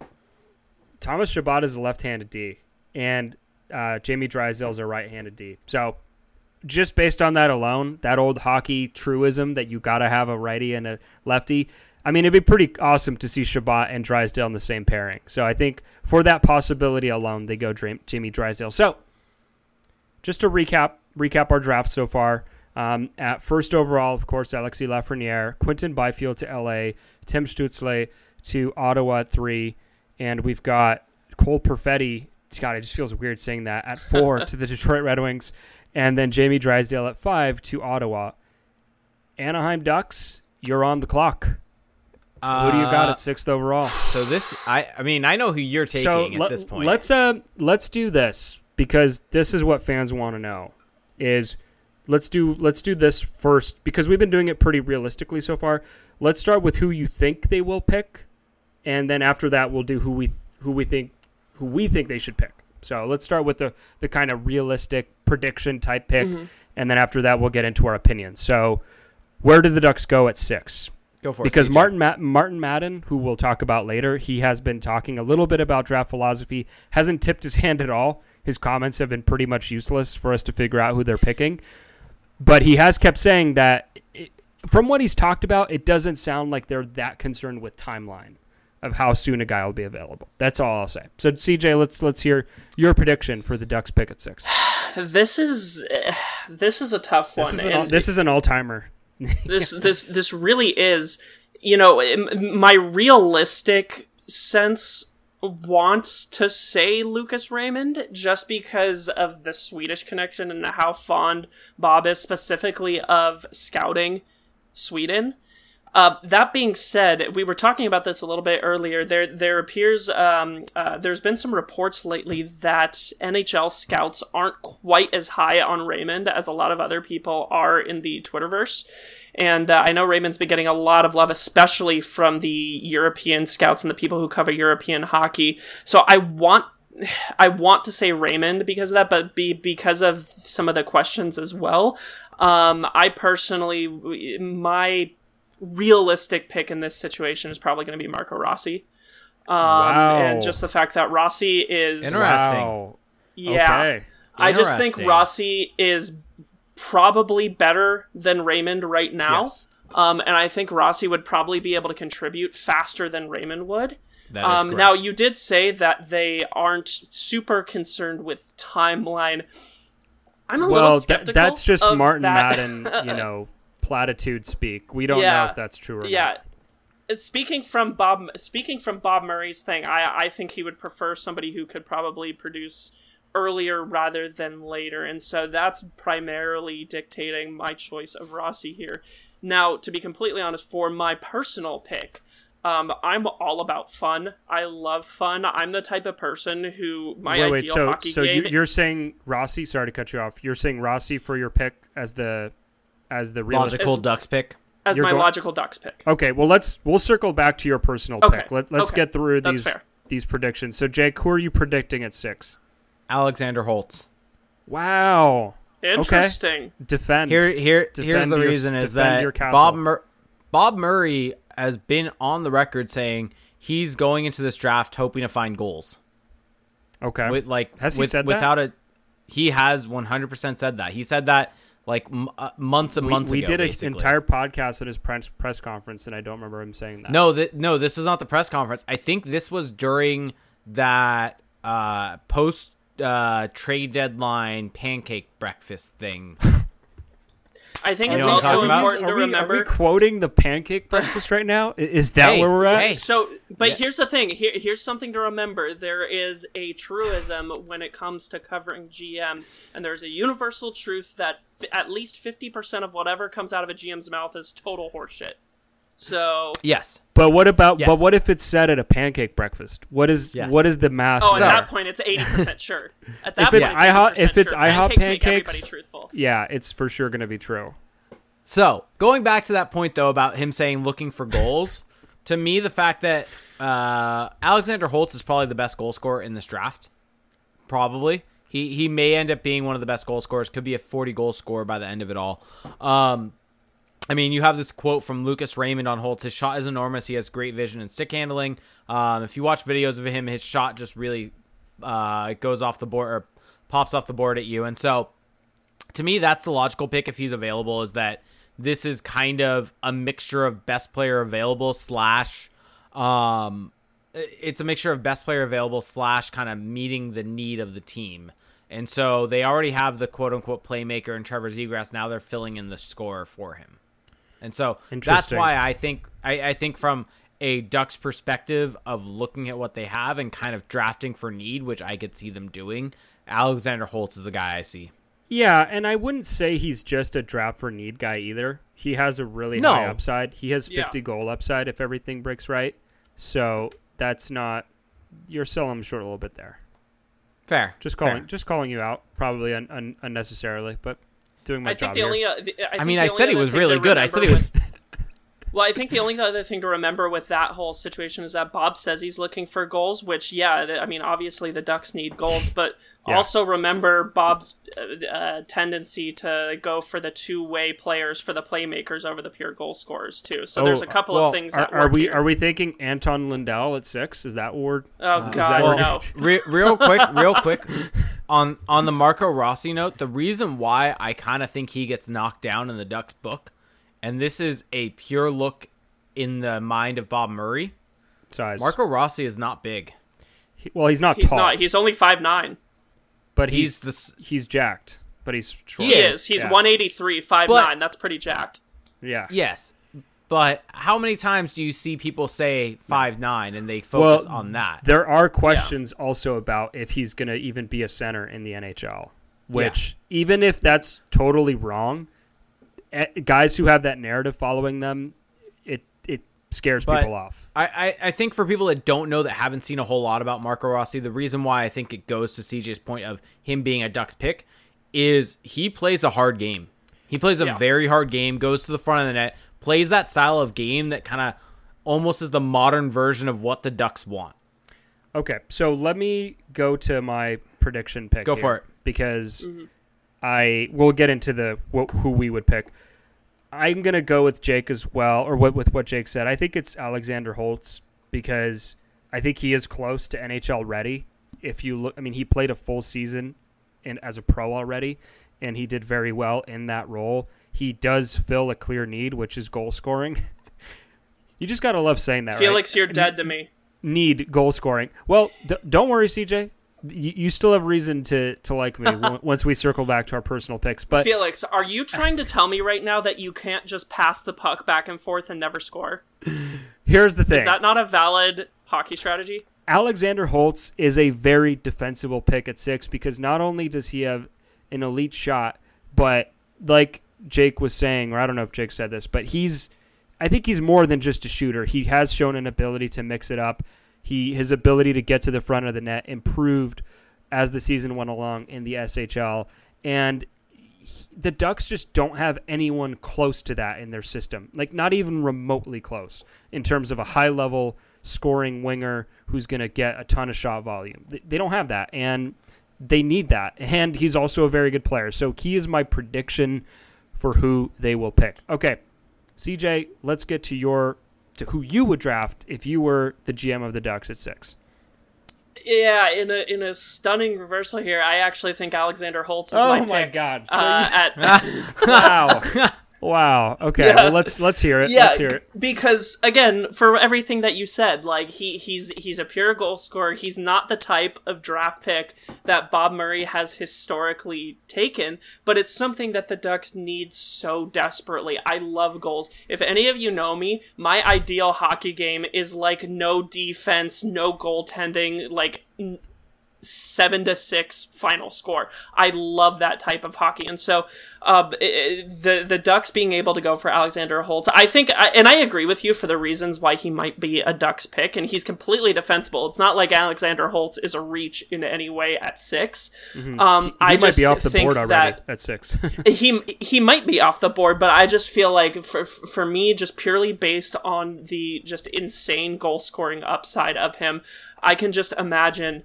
Thomas Chabot is a left-handed D, and uh, Jamie Drysdale is a right-handed D. So just based on that alone, that old hockey truism that you gotta have a righty and a lefty. I mean, it'd be pretty awesome to see Chabot and Drysdale in the same pairing. So I think for that possibility alone, they go Jamie Drysdale. So just to recap recap our draft so far. Um, at first overall, of course, Alexi Lafreniere, Quinton Byfield to LA, Tim Stützle to Ottawa at three, and we've got Cole Perfetti. God, it just feels weird saying that at four to the Detroit Red Wings, and then Jamie Drysdale at five to Ottawa. Anaheim Ducks, you're on the clock. Who do you got Uh, at sixth overall? So this, I, I mean, I know who you're taking so at let- this point. let's uh let's do this because this is what fans want to know is let's do let's do this first because we've been doing it pretty realistically so far let's start with who you think they will pick and then after that we'll do who we who we think who we think they should pick so let's start with the the kind of realistic prediction type pick mm-hmm. and then after that we'll get into our opinions so where did the ducks go at six Go for because it. CJ. Martin Ma- Martin Madden, who we'll talk about later, he has been talking a little bit about draft philosophy. Hasn't tipped his hand at all. His comments have been pretty much useless for us to figure out who they're picking. But he has kept saying that, it, from what he's talked about, it doesn't sound like they're that concerned with timeline of how soon a guy will be available. That's all I'll say. So CJ, let's let's hear your prediction for the Ducks pick at six. This is this is a tough This one. is an, all, this is an all timer. this this this really is you know my realistic sense wants to say Lucas Raymond just because of the Swedish connection and how fond Bob is specifically of scouting Sweden. Uh, that being said, we were talking about this a little bit earlier. There, there appears um, uh, there's been some reports lately that NHL scouts aren't quite as high on Raymond as a lot of other people are in the Twitterverse. And uh, I know Raymond's been getting a lot of love, especially from the European scouts and the people who cover European hockey. So I want I want to say Raymond because of that, but be because of some of the questions as well. Um, I personally, my realistic pick in this situation is probably going to be Marco Rossi. Um, Wow. And just the fact that Rossi is, Interesting. Wow. yeah, Okay. I just think Rossi is probably better than Raymond right now. Yes. Um, and I think Rossi would probably be able to contribute faster than Raymond would. Um, now, you did say that they aren't super concerned with timeline. I'm a little Well, that, skeptical. that's just of Martin that. Madden, you know, platitude speak. We don't know if that's true or yeah. not. Uh, Speaking from Bob, speaking from Bob Murray's thing, I I think he would prefer somebody who could probably produce earlier rather than later, and so that's primarily dictating my choice of Rossi here. Now, to be completely honest, for my personal pick, um, I'm all about fun. I love fun. I'm the type of person who my wait, wait. ideal So, hockey so game. you, you're saying Rossi? Sorry to cut you off. You're saying Rossi for your pick as the as the realistic. logical Ducks pick. as you're my going- logical Ducks pick. Okay, well let's we'll circle back to your personal Okay, pick. Let, let's okay. get through That's these fair. these predictions. So Jake, who are you predicting at six? Alexander Holtz. Wow. Interesting. Defend. Here, here, here's the your- reason is that your castle. Bob Mur- Bob Murray has been on the record saying he's going into this draft hoping to find goals. okay. With like, Has he with, said that? without a, he has 100% said that. He said that like m- uh, months and we, months we ago. did an entire podcast at his press press conference, and I don't remember him saying that. No, th- no, this was not the press conference. I think this was during that uh, post uh, trade deadline pancake breakfast thing. I think You it's know what I'm also important are to we, remember. Are we quoting the pancake breakfast right now? Is that Hey, where we're at? hey. So, but Yeah. here's the thing. Here, here's something to remember. There is a truism when it comes to covering GMs, and there's a universal truth that f- at least fifty percent of whatever comes out of a GM's mouth is total horseshit. So, yes. But what about? But what if it's said at a pancake breakfast? What is? Yes. What is the math? oh, at there? that point, it's eighty percent sure. At that If it's point, IHOP if it's sure. IHOP pancakes, make everybody pancakes- truthful. yeah, it's for sure going to be true. So going back to that point though about him saying looking for goals, to me the fact that uh, Alexander Holtz is probably the best goal scorer in this draft, probably he he may end up being one of the best goal scorers. Could be a forty goal scorer by the end of it all. Um, I mean, you have this quote from Lucas Raymond on Holtz. His shot is enormous. He has great vision and stick handling. Um, if you watch videos of him, his shot just really uh, goes off the board or pops off the board at you. And so, to me, that's the logical pick if he's available. Is that this is kind of a mixture of best player available slash, um, it's a mixture of best player available slash kind of meeting the need of the team. And so they already have the quote unquote playmaker in Trevor Zegras. Now they're filling in the score for him. And so that's why I think I, I think from a Ducks perspective of looking at what they have and kind of drafting for need, which I could see them doing, Alexander Holtz is the guy I see. Yeah, and I wouldn't say he's just a draft for need guy either. He has a really No. high upside. He has Yeah. 50 goal upside if everything breaks right. So that's not. You're selling him short a little bit there. Fair. Just calling, Fair. just calling you out, probably un, un, unnecessarily, but doing my I job think the here. only. Uh, the, I, I mean, the I said he was really good. I said he was. Well, I think the only other thing to remember with that whole situation is that Bob says he's looking for goals, which, yeah, I mean, obviously the Ducks need goals, but Yeah. also remember Bob's uh, uh, tendency to go for the two way players for the playmakers over the pure goal scorers, too. So there's a Oh, couple well, of things Are, that are we here. are we thinking Anton Lundell at six? Is that what we're Oh, is God, that no. Re- real quick, real quick, on on the Marco Rossi note, the reason why I kind of think he gets knocked down in the Ducks book, and this is a pure look in the mind of Bob Murray. size? Marco Rossi is not big. He- well, he's not He's tall, not. He's only five nine. but He's he's the he's jacked, but he's short. He is, is. He's yeah. 183, 5'9". But- That's pretty jacked. Yeah. yes, but how many times do you see people say five nine and they focus Well, on that? There are questions also about if he's going to even be a center in the NHL, which even if that's totally wrong, guys who have that narrative following them, it it scares But- people off. I, I, I think for people that don't know that haven't seen a whole lot about Marco Rossi, the reason why I think it goes to CJ's point of him being a Ducks pick is he plays a hard game. He plays a Yeah. very hard game, goes to the front of the net, plays that style of game that kind of almost is the modern version of what the Ducks want. Okay, so let me go to my prediction pick. Go here, for it. because mm-hmm. I we'll get into the wh- who we would pick. I'm gonna go with Jake as well, or what with what Jake said. I think it's Alexander Holtz because I think he is close to NHL ready. If you look, I mean, he played a full season in as a pro already, and he did very well in that role. He does fill a clear need, which is goal scoring. you just gotta love saying that. right? Felix, you're dead to me. need goal scoring. Well, d- don't worry, CJ. You, you still have reason to to like me w- once we circle back to our personal picks. But Felix, are you trying to tell me right now that you can't just pass the puck back and forth and never score? here's the thing: Is that not a valid hockey strategy? Alexander Holtz is a very defensible pick at six because not only does he have an elite shot, but like Jake was saying, or I don't know if Jake said this, but he's I think he's more than just a shooter. He has shown an ability to mix it up. He his ability to get to the front of the net improved as the season went along in the SHL, and he- the Ducks just don't have anyone close to that in their system. Like not even remotely close in terms of a high level scoring winger who's going to get a ton of shot volume. They, they don't have that, and they need that. And he's also a very good player. So he is my prediction for who they will pick. Okay, CJ, let's get to your to who you would draft if you were the GM of the Ducks at six. Yeah, in a in a stunning reversal here, I actually think Alexander Holtz is Oh my my pick. God. So Uh, at Wow, wow. Okay, Yeah. well let's let's hear it. yeah, Let's hear it. because again, for everything that you said, like he he's he's a pure goal scorer. He's not the type of draft pick that Bob Murray has historically taken, but it's something that the Ducks need so desperately. I love goals. If any of you know me, my ideal hockey game is like no defense, no goaltending, like seven to six final score. I love that type of hockey, and so uh, the the Ducks being able to go for Alexander Holtz, I think, and I agree with you for the reasons why he might be a Ducks pick, and he's completely defensible. It's not like Alexander Holtz is a reach in any way at 6 Um, He I might just be off the think board already that at six. he he might be off the board, but I just feel like for for me, just purely based on the just insane goal scoring upside of him, I can just imagine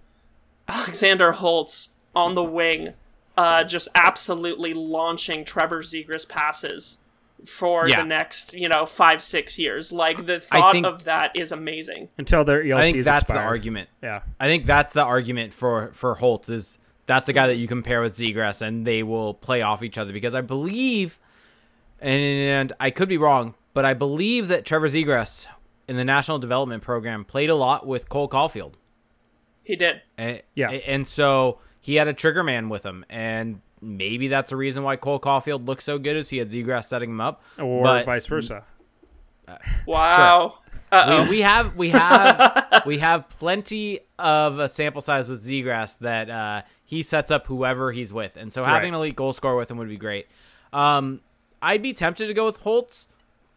Alexander Holtz on the wing, uh, just absolutely launching Trevor Zegras passes for Yeah. the next you know five six years. Like the thought think- of that is amazing. Until their ELCs I think that's the argument. Yeah. I think that's the argument for for Holtz is that's a guy that you compare with Zegras and they will play off each other because I believe, and I could be wrong, but I believe that Trevor Zegras in the National Development Program played a lot with Cole Caufield. He did. And, Yeah. and so he had a trigger man with him, and maybe that's the reason why Cole Caufield looked so good as he had Zegras setting him up. Or But- vice versa. Wow. Uh oh. we, we have we have we have plenty of a sample size with Zegras that uh, he sets up whoever he's with, and so having Right. an elite goal scorer with him would be great. Um, I'd be tempted to go with Holtz,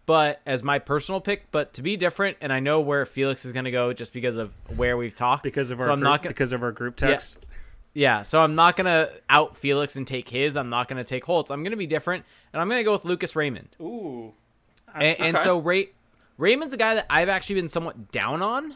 but as my personal pick, but to be different, and I know where Felix is going to go just because of where we've talked. Because of our so I'm group, not gonna, because of our group text. yeah, so I'm not gonna out Felix and take his. I'm not gonna take Holtz. I'm gonna be different, and I'm gonna go with Lucas Raymond. Ooh. And, and Okay. so Ray Raymond's a guy that I've actually been somewhat down on,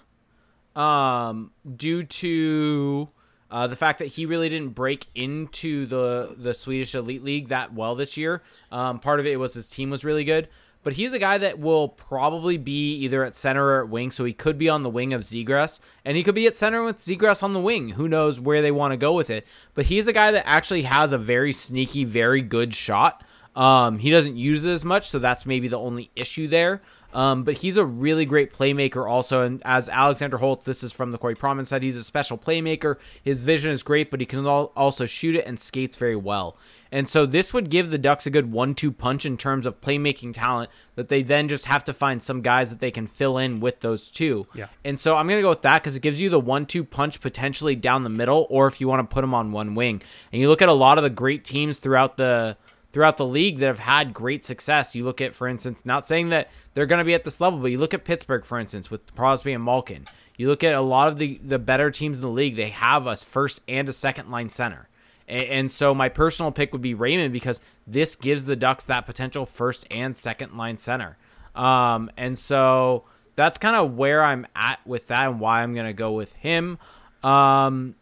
um, due to uh, the fact that he really didn't break into the the Swedish Elite League that well this year. Um, part of it was his team was really good, but he's a guy that will probably be either at center or at wing. So he could be on the wing of Zegras, and he could be at center with Zegras on the wing. Who knows where they want to go with it? But he's a guy that actually has a very sneaky, very good shot. Um, he doesn't use it as much, so that's maybe the only issue there. Um, but he's a really great playmaker also. And as Alexander Holtz, this is from the Corey Pronman said, he's a special playmaker. His vision is great, but he can also shoot it and skates very well. And so this would give the Ducks a good one-two punch in terms of playmaking talent that they then just have to find some guys that they can fill in with those two. Yeah. And so I'm going to go with that because it gives you the one-two punch potentially down the middle or if you want to put them on one wing. And you look at a lot of the great teams throughout the throughout the league that have had great success. You look at, for instance, not saying that they're going to be at this level, but you look at Pittsburgh, for instance, with Crosby and Malkin. You look at a lot of the, the better teams in the league, they have a first and a second line center. And, so my personal pick would be Raymond because this gives the Ducks that potential first and second line center. Um, and so that's kind of where I'm at with that and why I'm going to go with him. Um,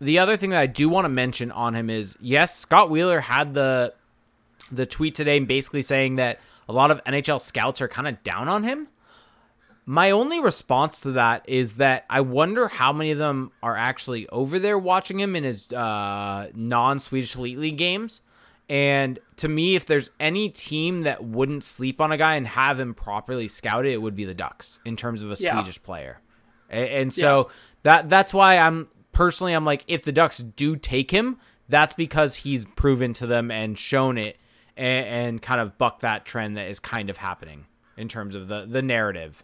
the other thing that I do want to mention on him is yes, Scott Wheeler had the the tweet today basically saying that a lot of NHL scouts are kind of down on him. My only response to that is that I wonder how many of them are actually over there watching him in his uh, non Swedish Elite League games. And to me, if there's any team that wouldn't sleep on a guy and have him properly scouted, it would be the Ducks in terms of a yeah. Swedish player. And, and so yeah. that that's why I'm personally I'm like if the Ducks do take him, that's because he's proven to them and shown it and, and kind of buck that trend that is kind of happening in terms of the the narrative.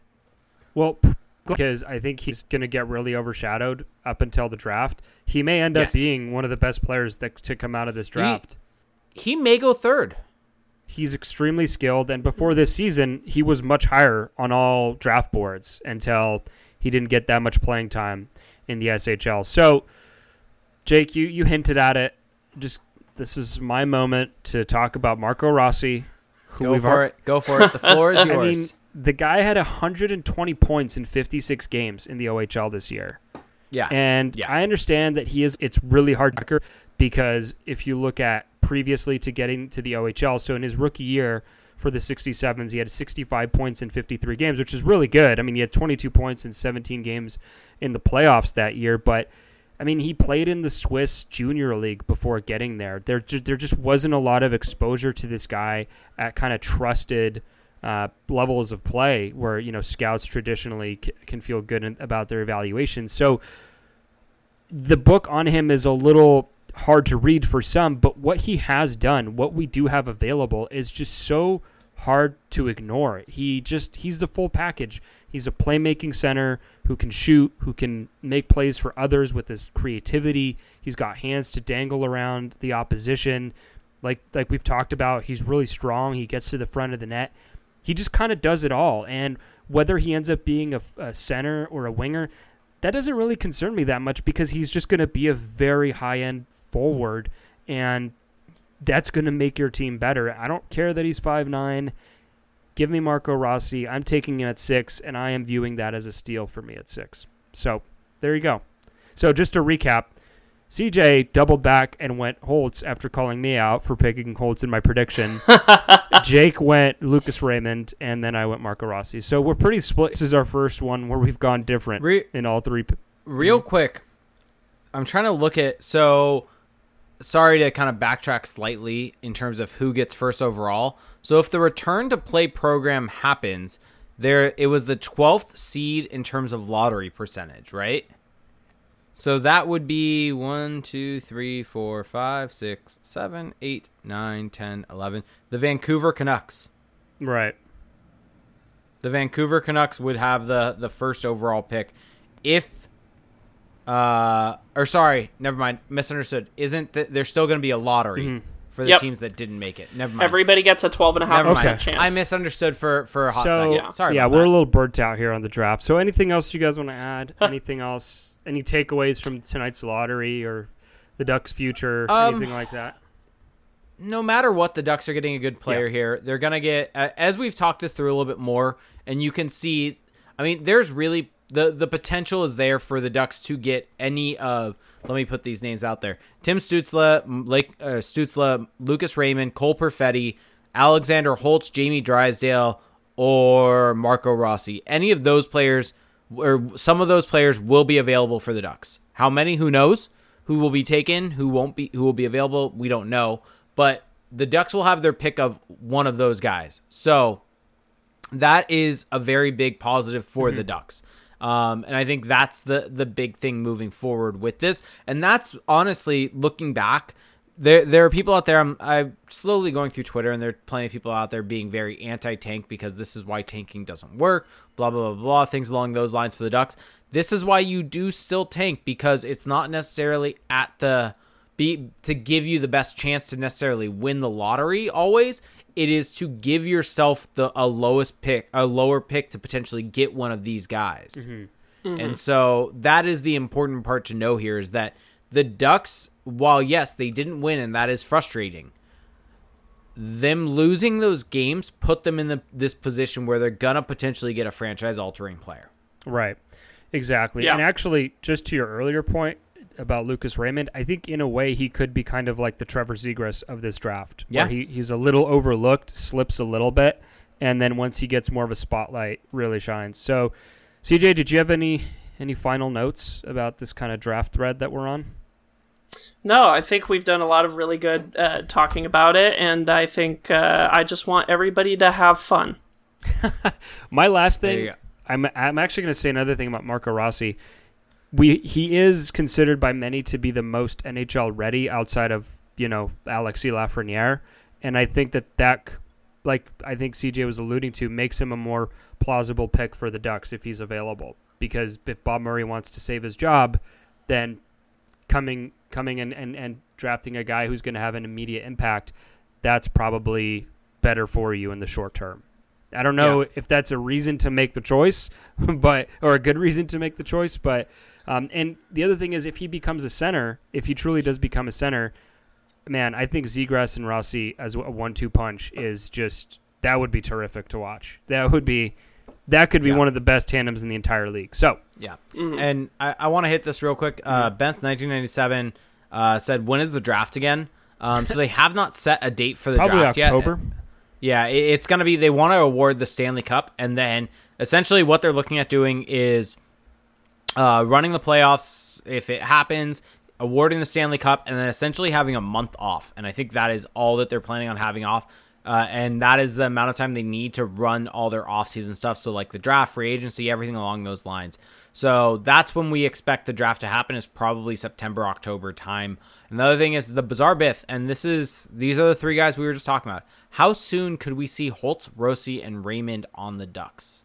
Well, because I think he's going to get really overshadowed up until the draft. He may end yes. up being one of the best players that to come out of this draft. He, he may go third. He's extremely skilled, and before this season, he was much higher on all draft boards until he didn't get that much playing time in the SHL. So, Jake, you you hinted at it. Just this is my moment to talk about Marco Rossi. Go for it. Go for it. The floor is yours. I mean, the guy had 120 points in 56 games in the OHL this year. Yeah. And yeah. I understand that he is it's really hard to because if you look at previously to getting to the OHL, so in his rookie year for the 67s, he had 65 points in 53 games, which is really good. I mean, he had 22 points in 17 games in the playoffs that year, but I mean, he played in the Swiss Junior League before getting there. There, there just wasn't a lot of exposure to this guy at kind of trusted uh, levels of play, where you know scouts traditionally c- can feel good in, about their evaluations. So the book on him is a little hard to read for some, but what he has done, what we do have available, is just so hard to ignore. He just he's the full package. He's a playmaking center who can shoot, who can make plays for others with his creativity. He's got hands to dangle around the opposition. Like like we've talked about, he's really strong. He gets to the front of the net. He just kind of does it all. And whether he ends up being a, a center or a winger, that doesn't really concern me that much because he's just going to be a very high end forward and that's going to make your team better. I don't care that he's five nine. Give me Marco Rossi. I'm taking him at six, and I am viewing that as a steal for me at six. So there you go. So just to recap, CJ doubled back and went Holtz after calling me out for picking Holtz in my prediction. Jake went Lucas Raymond, and then I went Marco Rossi. So we're pretty split. This is our first one where we've gone different Re- in all three. P- real mm-hmm. quick, I'm trying to look at so. Sorry to kind of backtrack slightly in terms of who gets first overall. So if the return to play program happens, there it was the 12th seed in terms of lottery percentage, right? So that would be 1, 2, 3, 4, 5, 6, 7, 8, 9, 10, 11. The Vancouver Canucks. Right. The Vancouver Canucks would have the, the first overall pick. If, uh, or sorry, never mind, misunderstood. Isn't th- there still going to be a lottery? Mm-hmm for the yep. teams that didn't make it. Never mind. Everybody gets a 12 and a half percent chance. I misunderstood for for a hot so, second. Yeah. Sorry. Yeah, we're that. a little burnt out here on the draft. So anything else you guys want to add? anything else? Any takeaways from tonight's lottery or the Ducks' future? Um, anything like that? no matter what, the Ducks are getting a good player Yeah. here. They're gonna get as we've talked this through a little bit more, and you can see. I mean, there's really the the potential is there for the Ducks to get any of. Let me put these names out there: Tim Stützle, Lake uh, Stützle, Lucas Raymond, Cole Perfetti, Alexander Holtz, Jamie Drysdale, or Marco Rossi. Any of those players, or some of those players, will be available for the Ducks. How many? Who knows? Who will be taken? Who won't be? Who will be available? We don't know. But the Ducks will have their pick of one of those guys. So that is a very big positive for the Ducks. Um, and I think that's the the big thing moving forward with this. And that's honestly looking back. There, there are people out there. I'm, I'm slowly going through Twitter, and there are plenty of people out there being very anti-tank because this is why tanking doesn't work. Blah blah blah blah. Things along those lines for the Ducks. This is why you do still tank because it's not necessarily at the be to give you the best chance to necessarily win the lottery always it is to give yourself the a lowest pick a lower pick to potentially get one of these guys mm-hmm. and mm-hmm. so that is the important part to know here is that the ducks while yes they didn't win and that is frustrating them losing those games put them in the, this position where they're gonna potentially get a franchise altering player Right. Exactly. Yeah. And actually, just to your earlier point about Lucas Raymond, I think in a way he could be kind of like the Trevor Zegras of this draft. where Yeah. He, he's a little overlooked, slips a little bit, and then once he gets more of a spotlight, really shines. So, CJ, did you have any any final notes about this kind of draft thread that we're on? No, I think we've done a lot of really good uh, talking about it, and I think uh, I just want everybody to have fun. My last thing. I'm I'm actually going to say another thing about Marco Rossi. We he is considered by many to be the most NHL ready outside of you know Alexis Lafreniere, and I think that that, like I think CJ was alluding to, makes him a more plausible pick for the Ducks if he's available. Because if Bob Murray wants to save his job, then coming coming in and, and drafting a guy who's going to have an immediate impact, that's probably better for you in the short term. I don't know if that's a reason to make the choice, but or a good reason to make the choice. But um, and the other thing is, if he becomes a center, if he truly does become a center, man, I think Zegras and Rossi as a one-two punch is just that would be terrific to watch. That would be that could be Yeah. one of the best tandems in the entire league. So Yeah. Mhm. And I, I want to hit this real quick. Uh, Benth, 1997, uh, said, When is the draft again? Um, so they have not set a date for the draft. probably draft October. yet. Yeah, it, it's going to be, they want to award the Stanley Cup. And then essentially what they're looking at doing is uh, running the playoffs if it happens, awarding the Stanley Cup, and then essentially having a month off. And I think that is all that they're planning on having off. Uh, and that is the amount of time they need to run all their offseason stuff. So, like the draft, free agency, everything along those lines. So, that's when we expect the draft to happen, is probably September, October time. And the other thing is the bizarre bith, and this is these are the three guys we were just talking about. How soon could we see Holtz, Rossi, and Raymond on the Ducks?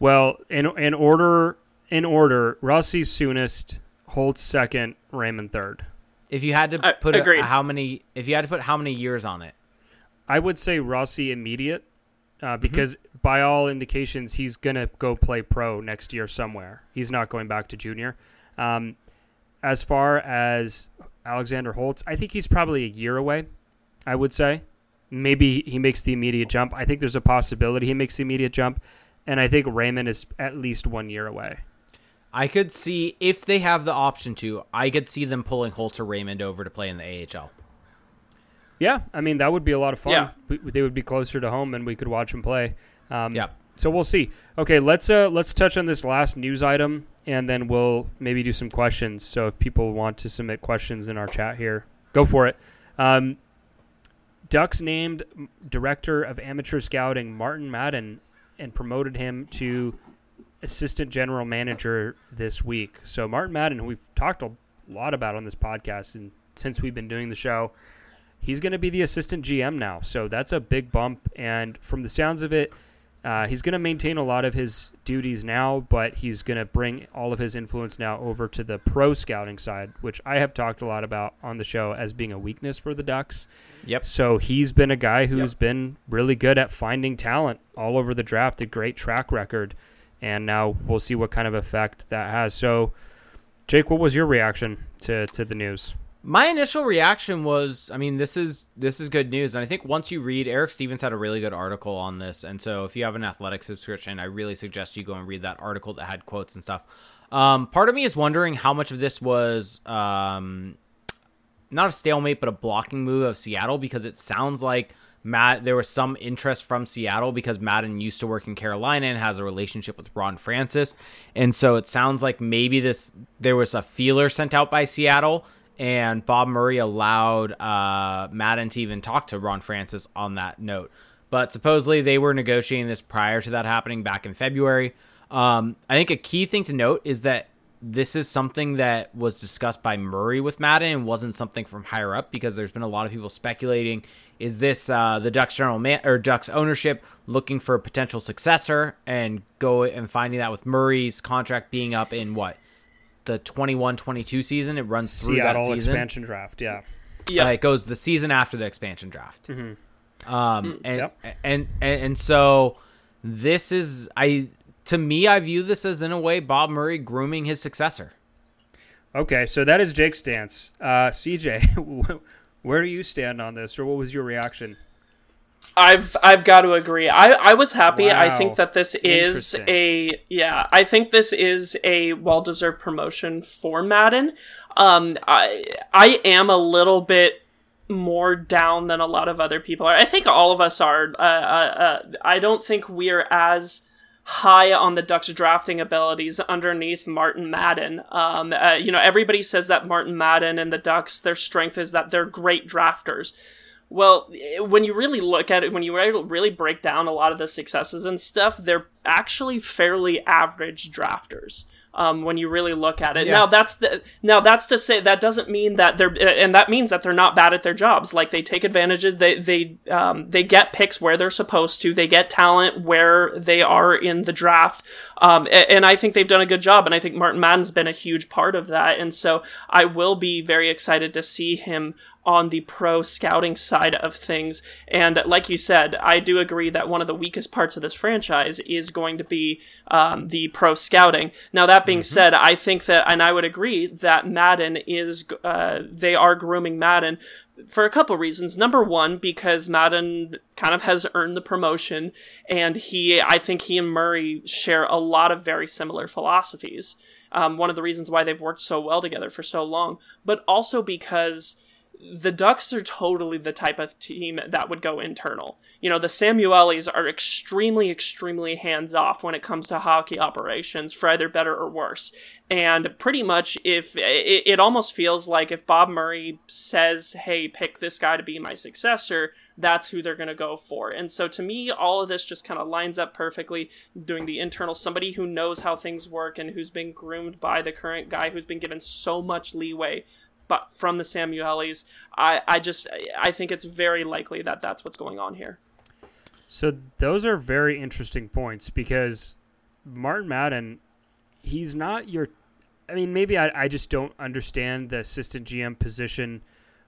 Well, in in order in order, Rossi soonest, Holtz second, Raymond third. If you had to Uh, put a, how many, if you had to put how many years on it, I would say Rossi immediate Mm-hmm. uh, because by all indications he's gonna go play pro next year somewhere. He's not going back to junior. Um, as far as Alexander Holtz, I think he's probably a year away. I would say maybe he makes the immediate jump. I think there's a possibility he makes the immediate jump, and I think Raymond is at least one year away. I could see if they have the option to, I could see them pulling Holtz or Raymond over to play in the AHL. Yeah, I mean that would be a lot of fun. Yeah. We, they would be closer to home, and we could watch them play. Um, Yeah. So we'll see. Okay, let's uh let's touch on this last news item, and then we'll maybe do some questions. So if people want to submit questions in our chat here, go for it. Um, Ducks named director of amateur scouting Martin Madden and promoted him to assistant general manager this week. So Martin Madden, who we've talked a lot about on this podcast, and since we've been doing the show, he's going to be the assistant GM now. So that's a big bump. And from the sounds of it, uh, he's going to maintain a lot of his duties now, but he's going to bring all of his influence now over to the pro scouting side, which I have talked a lot about on the show as being a weakness for the Ducks. Yep. So he's been a guy who's been really good at finding talent all over the draft, a great track record. And now we'll see what kind of effect that has. So, Jake, what was your reaction to, to the news? My initial reaction was, I mean, this is this is good news, and I think once you read, Eric Stephens had a really good article on this, and so if you have an athletic subscription, I really suggest you go and read that article that had quotes and stuff. Um, part of me is wondering how much of this was um, not a stalemate, but a blocking move of Seattle because it sounds like Matt there was some interest from Seattle because Madden used to work in Carolina and has a relationship with Ron Francis, and so it sounds like maybe this there was a feeler sent out by Seattle and Bob Murray allowed uh, Madden to even talk to Ron Francis on that note. But supposedly they were negotiating this prior to that happening back in February. Um, I think a key thing to note is that this is something that was discussed by Murray with Madden and wasn't something from higher up because there's been a lot of people speculating is this uh, the Ducks general man or Ducks ownership looking for a potential successor and go and finding that with Murray's contract being up in what the 21-22 season. It runs through Seattle that season. expansion draft. Yeah. Yeah. Uh, it goes the season after the expansion draft. Mm-hmm. Um, and, Yep. and and and so this is I to me I view this as in a way Bob Murray grooming his successor. Okay, so that is Jake's stance. Uh, CJ, where do you stand on this, or what was your reaction? I've I've got to agree. I I was happy. I think that this is a yeah. I think this is a well deserved promotion for Madden. Um, I I am a little bit more down than a lot of other people are. I think all of us are. Uh, uh, uh, I don't think we're as high on the Ducks drafting abilities underneath Martin Madden. Um, uh, you know, everybody says that Martin Madden and the Ducks, their strength is that they're great drafters. Well, when you really look at it, when you really break down a lot of the successes and stuff, they're actually fairly average drafters. Um, when you really look at it, Yeah. now that's the now that's to say that doesn't mean that they're and that means that they're not bad at their jobs. Like they take advantage of they they um, they get picks where they're supposed to. They get talent where they are in the draft, um, a- and I think they've done a good job. And I think Martin Madden's been a huge part of that. And so I will be very excited to see him on the pro scouting side of things. And like you said, I do agree that one of the weakest parts of this franchise is going to be um, the pro scouting. Now, that being said, I think that, and I would agree that Madden is, uh, they are grooming Madden for a couple reasons. Number one, because Madden kind of has earned the promotion, and he, I think he and Murray share a lot of very similar philosophies. Um, one of the reasons why they've worked so well together for so long, but also because the Ducks are totally the type of team that would go internal. You know, the Samuelis are extremely, extremely hands off when it comes to hockey operations, for either better or worse. And pretty much, if it, it almost feels like if Bob Murray says, hey, pick this guy to be my successor, that's who they're going to go for. And so to me, all of this just kind of lines up perfectly doing the internal, somebody who knows how things work and who's been groomed by the current guy who's been given so much leeway but from the Samuelis, I, I just I think it's very likely that that's what's going on here. So those are very interesting points because Martin Madden, he's not your. I mean, maybe I, I just don't understand the assistant GM position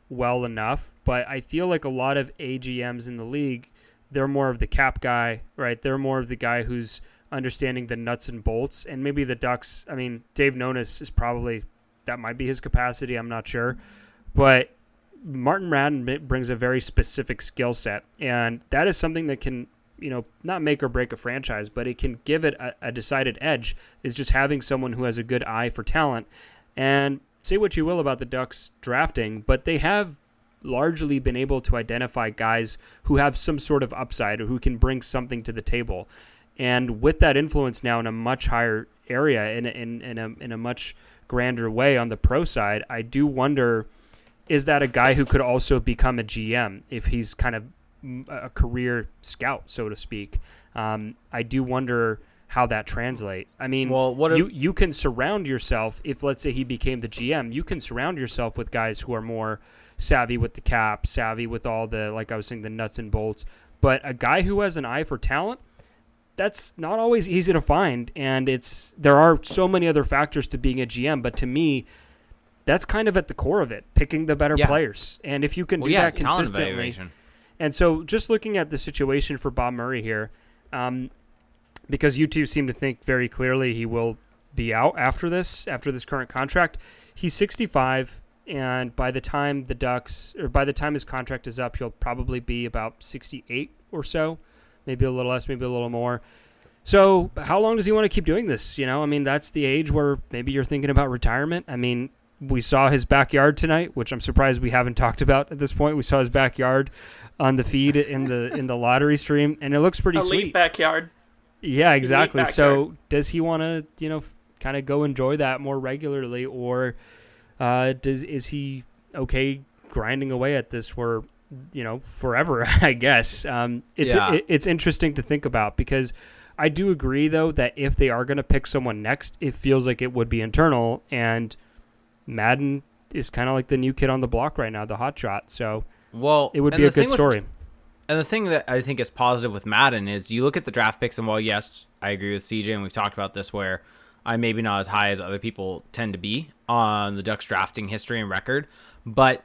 well enough, but I feel like a lot of AGMs in the league, they're more of the cap guy, right? They're more of the guy who's understanding the nuts and bolts. And maybe the Ducks, I mean, Dave Nonis is probably, that might be his capacity. I'm not sure. But Martin Madden brings a very specific skill set, and that is something that can, you know, not make or break a franchise, but it can give it a, a decided edge. Is just having someone who has a good eye for talent. And say what you will about the Ducks drafting, but they have largely been able to identify guys who have some sort of upside or who can bring something to the table. And with that influence now in a much higher area, in, in, in, a, in a much grander way on the pro side, I do wonder is that a guy who could also become a GM if he's kind of a career scout, so to speak? Um, I do wonder how that translate. I mean, Well, what if- you you can surround yourself if let's say he became the GM, you can surround yourself with guys who are more savvy with the cap, savvy with all the like I was saying the nuts and bolts. But a guy who has an eye for talent, that's not always easy to find and it's there are so many other factors to being a GM, but to me that's kind of at the core of it, picking the better Yeah. players. And if you can Well, do yeah, that consistently, and so, just looking at the situation for Bob Murray here, um, because you two seem to think very clearly he will be out after this, after this current contract. He's 65. and by the time the Ducks or by the time his contract is up, he'll probably be about 68 or so, maybe a little less, maybe a little more. So, how long does he want to keep doing this? You know, I mean, that's the age where maybe you're thinking about retirement. I mean, we saw his backyard tonight, which I'm surprised we haven't talked about at this point. We saw his backyard on the feed in the in the lottery stream, and it looks pretty Elite sweet. backyard. Yeah, exactly. backyard. So does he want to, you know, kind of go enjoy that more regularly, or uh, does is he okay grinding away at this for, you know, forever? I guess. Um, it's Yeah. it, it's interesting to think about because I do agree though that if they are going to pick someone next, it feels like it would be internal, and Madden is kind of like the new kid on the block right now, the hot shot. So Well, it would be a good with- story. And the thing that I think is positive with Madden is you look at the draft picks, and while yes, I agree with CJ, and we've talked about this, where I'm maybe not as high as other people tend to be on the Ducks drafting history and record, but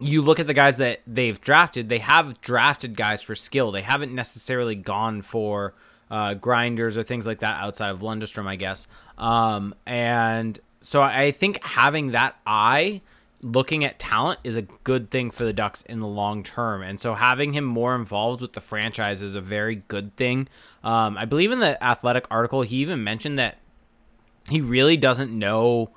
you look at the guys that they've drafted, they have drafted guys for skill. They haven't necessarily gone for uh, grinders or things like that outside of Lundstrom, I guess. Um, and so I think having that eye looking at talent is a good thing for the Ducks in the long term. And so having him more involved with the franchise is a very good thing. Um, I believe in the athletic article, he even mentioned that he really doesn't know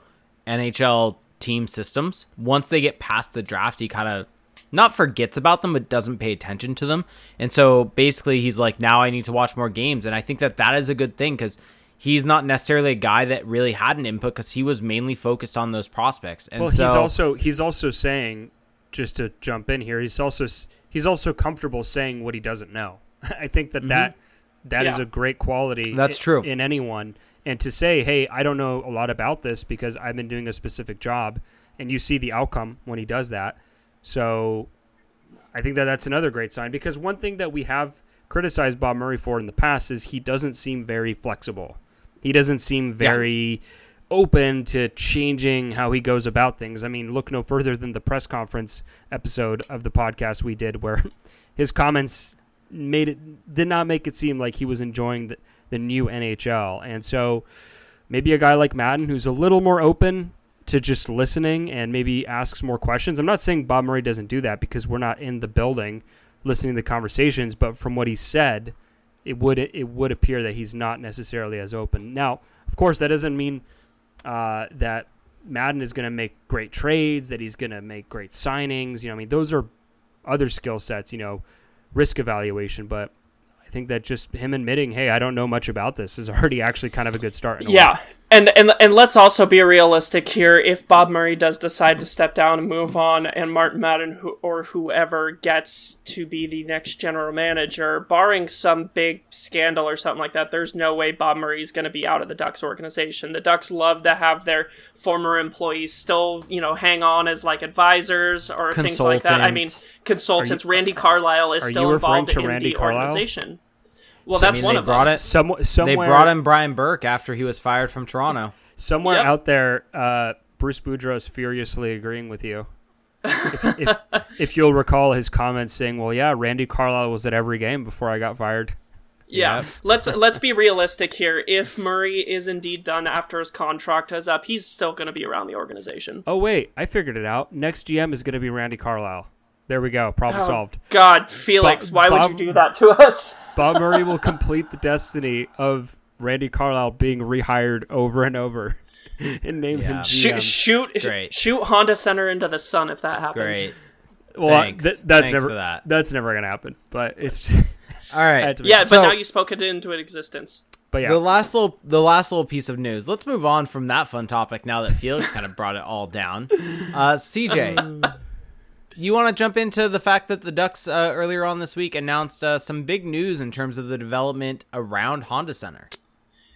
NHL team systems. Once they get past the draft, he kind of not forgets about them, but doesn't pay attention to them. And so basically, he's like, now I need to watch more games. And I think that that is a good thing because he's not necessarily a guy that really had an input because he was mainly focused on those prospects. And well, so he's also he's also saying, just to jump in here, he's also he's also comfortable saying what he doesn't know. I think that that that is Yeah. a great quality. Mm-hmm. That's i- true. in anyone. And to say, hey, I don't know a lot about this because I've been doing a specific job, and you see the outcome when he does that. So, I think that that's another great sign because one thing that we have criticized Bob Murray for in the past is he doesn't seem very flexible. He doesn't seem very open to changing how he goes about things. I mean, look no further than the press conference episode of the podcast we did where his comments made it did not make it seem like he was enjoying the, the new NHL. And so maybe a guy like Madden who's a little more open to just listening and maybe asks more questions. I'm not saying Bob Murray doesn't do that because we're not in the building listening to the conversations, but from what he said, it would it would appear that he's not necessarily as open. Now, of course, that doesn't mean uh, that Madden is going to make great trades, that he's going to make great signings. You know, I mean, those are other skill sets. You know, risk evaluation, but. I think that just him admitting, "Hey, I don't know much about this," is already actually kind of a good start. in a way. Yeah, and and and let's also be realistic here. If Bob Murray does decide to step down and move on, and Martin Madden who, or whoever gets to be the next general manager, barring some big scandal or something like that, there's no way Bob Murray is going to be out of the Ducks organization. The Ducks love to have their former employees still, you know, hang on as like advisors or things like that. I mean, Consultant. consultants. Randy Carlyle is still involved in Randy the Carlyle? organization. Well, So, I mean, one they of brought them. it- Some, somewhere, they brought in Brian Burke after he was fired from Toronto. somewhere Yep. out there. Uh, Bruce Boudreau is furiously agreeing with you. if, if, if you'll recall his comments saying, "Well, yeah, Randy Carlyle was at every game before I got fired." Yeah, Yep. let's let's be realistic here. If Murray is indeed done after his contract is up, he's still going to be around the organization. Oh wait, I figured it out. Next GM is going to be Randy Carlyle. There we go. Problem Oh, solved. God, Felix, Bob- why would you do that to us? Bob Murray will complete the destiny of Randy Carlyle being rehired over and over and name him GM. Shoot, shoot, Great. shoot Honda Center into the sun if that happens. Great. well, Thanks. th- that's Thanks never for that. that's never going to happen. But it's just, All I right. had to make- Yeah, but So- now you spoke it into existence. but yeah, The last little, the last little piece of news. Let's move on from that fun topic now that Felix kind of brought it all down. Uh, CJ, you want to jump into the fact that the Ducks uh, earlier on this week announced uh, some big news in terms of the development around Honda Center.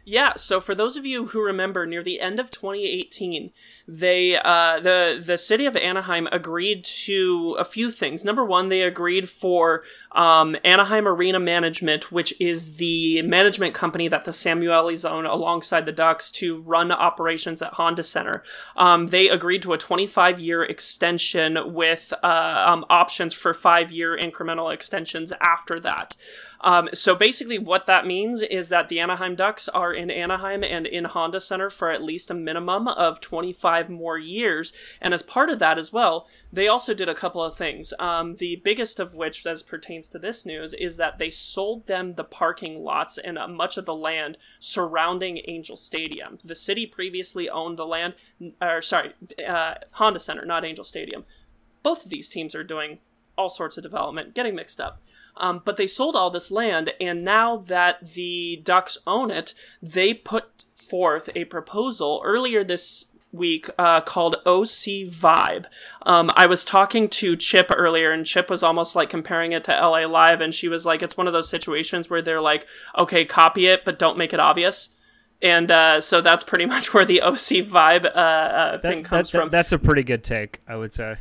Yeah, so for those of you who remember, near the end of 2018, they uh, the the city of Anaheim agreed to a few things. Number one, they agreed for um, Anaheim Arena Management, which is the management company that the Samuelis own alongside the Ducks, to run operations at Honda Center. Um, they agreed to a 25 year extension with uh, um, options for five year incremental extensions after that. Um, so basically, what that means is that the Anaheim Ducks are in Anaheim and in Honda Center for at least a minimum of 25 more years. And as part of that as well, they also did a couple of things. Um, the biggest of which, as pertains to this news, is that they sold them the parking lots and uh, much of the land surrounding Angel Stadium. The city previously owned the land, or sorry, uh, Honda Center, not Angel Stadium. Both of these teams are doing all sorts of development, getting mixed up. Um, but they sold all this land, and now that the Ducks own it, they put forth a proposal earlier this week uh, called OC Vibe. Um, I was talking to Chip earlier, and Chip was almost like comparing it to LA Live, and she was like, it's one of those situations where they're like, okay, copy it, but don't make it obvious. And uh, so that's pretty much where the OC Vibe uh, uh, thing That- comes that- from. That's a pretty good take, I would say.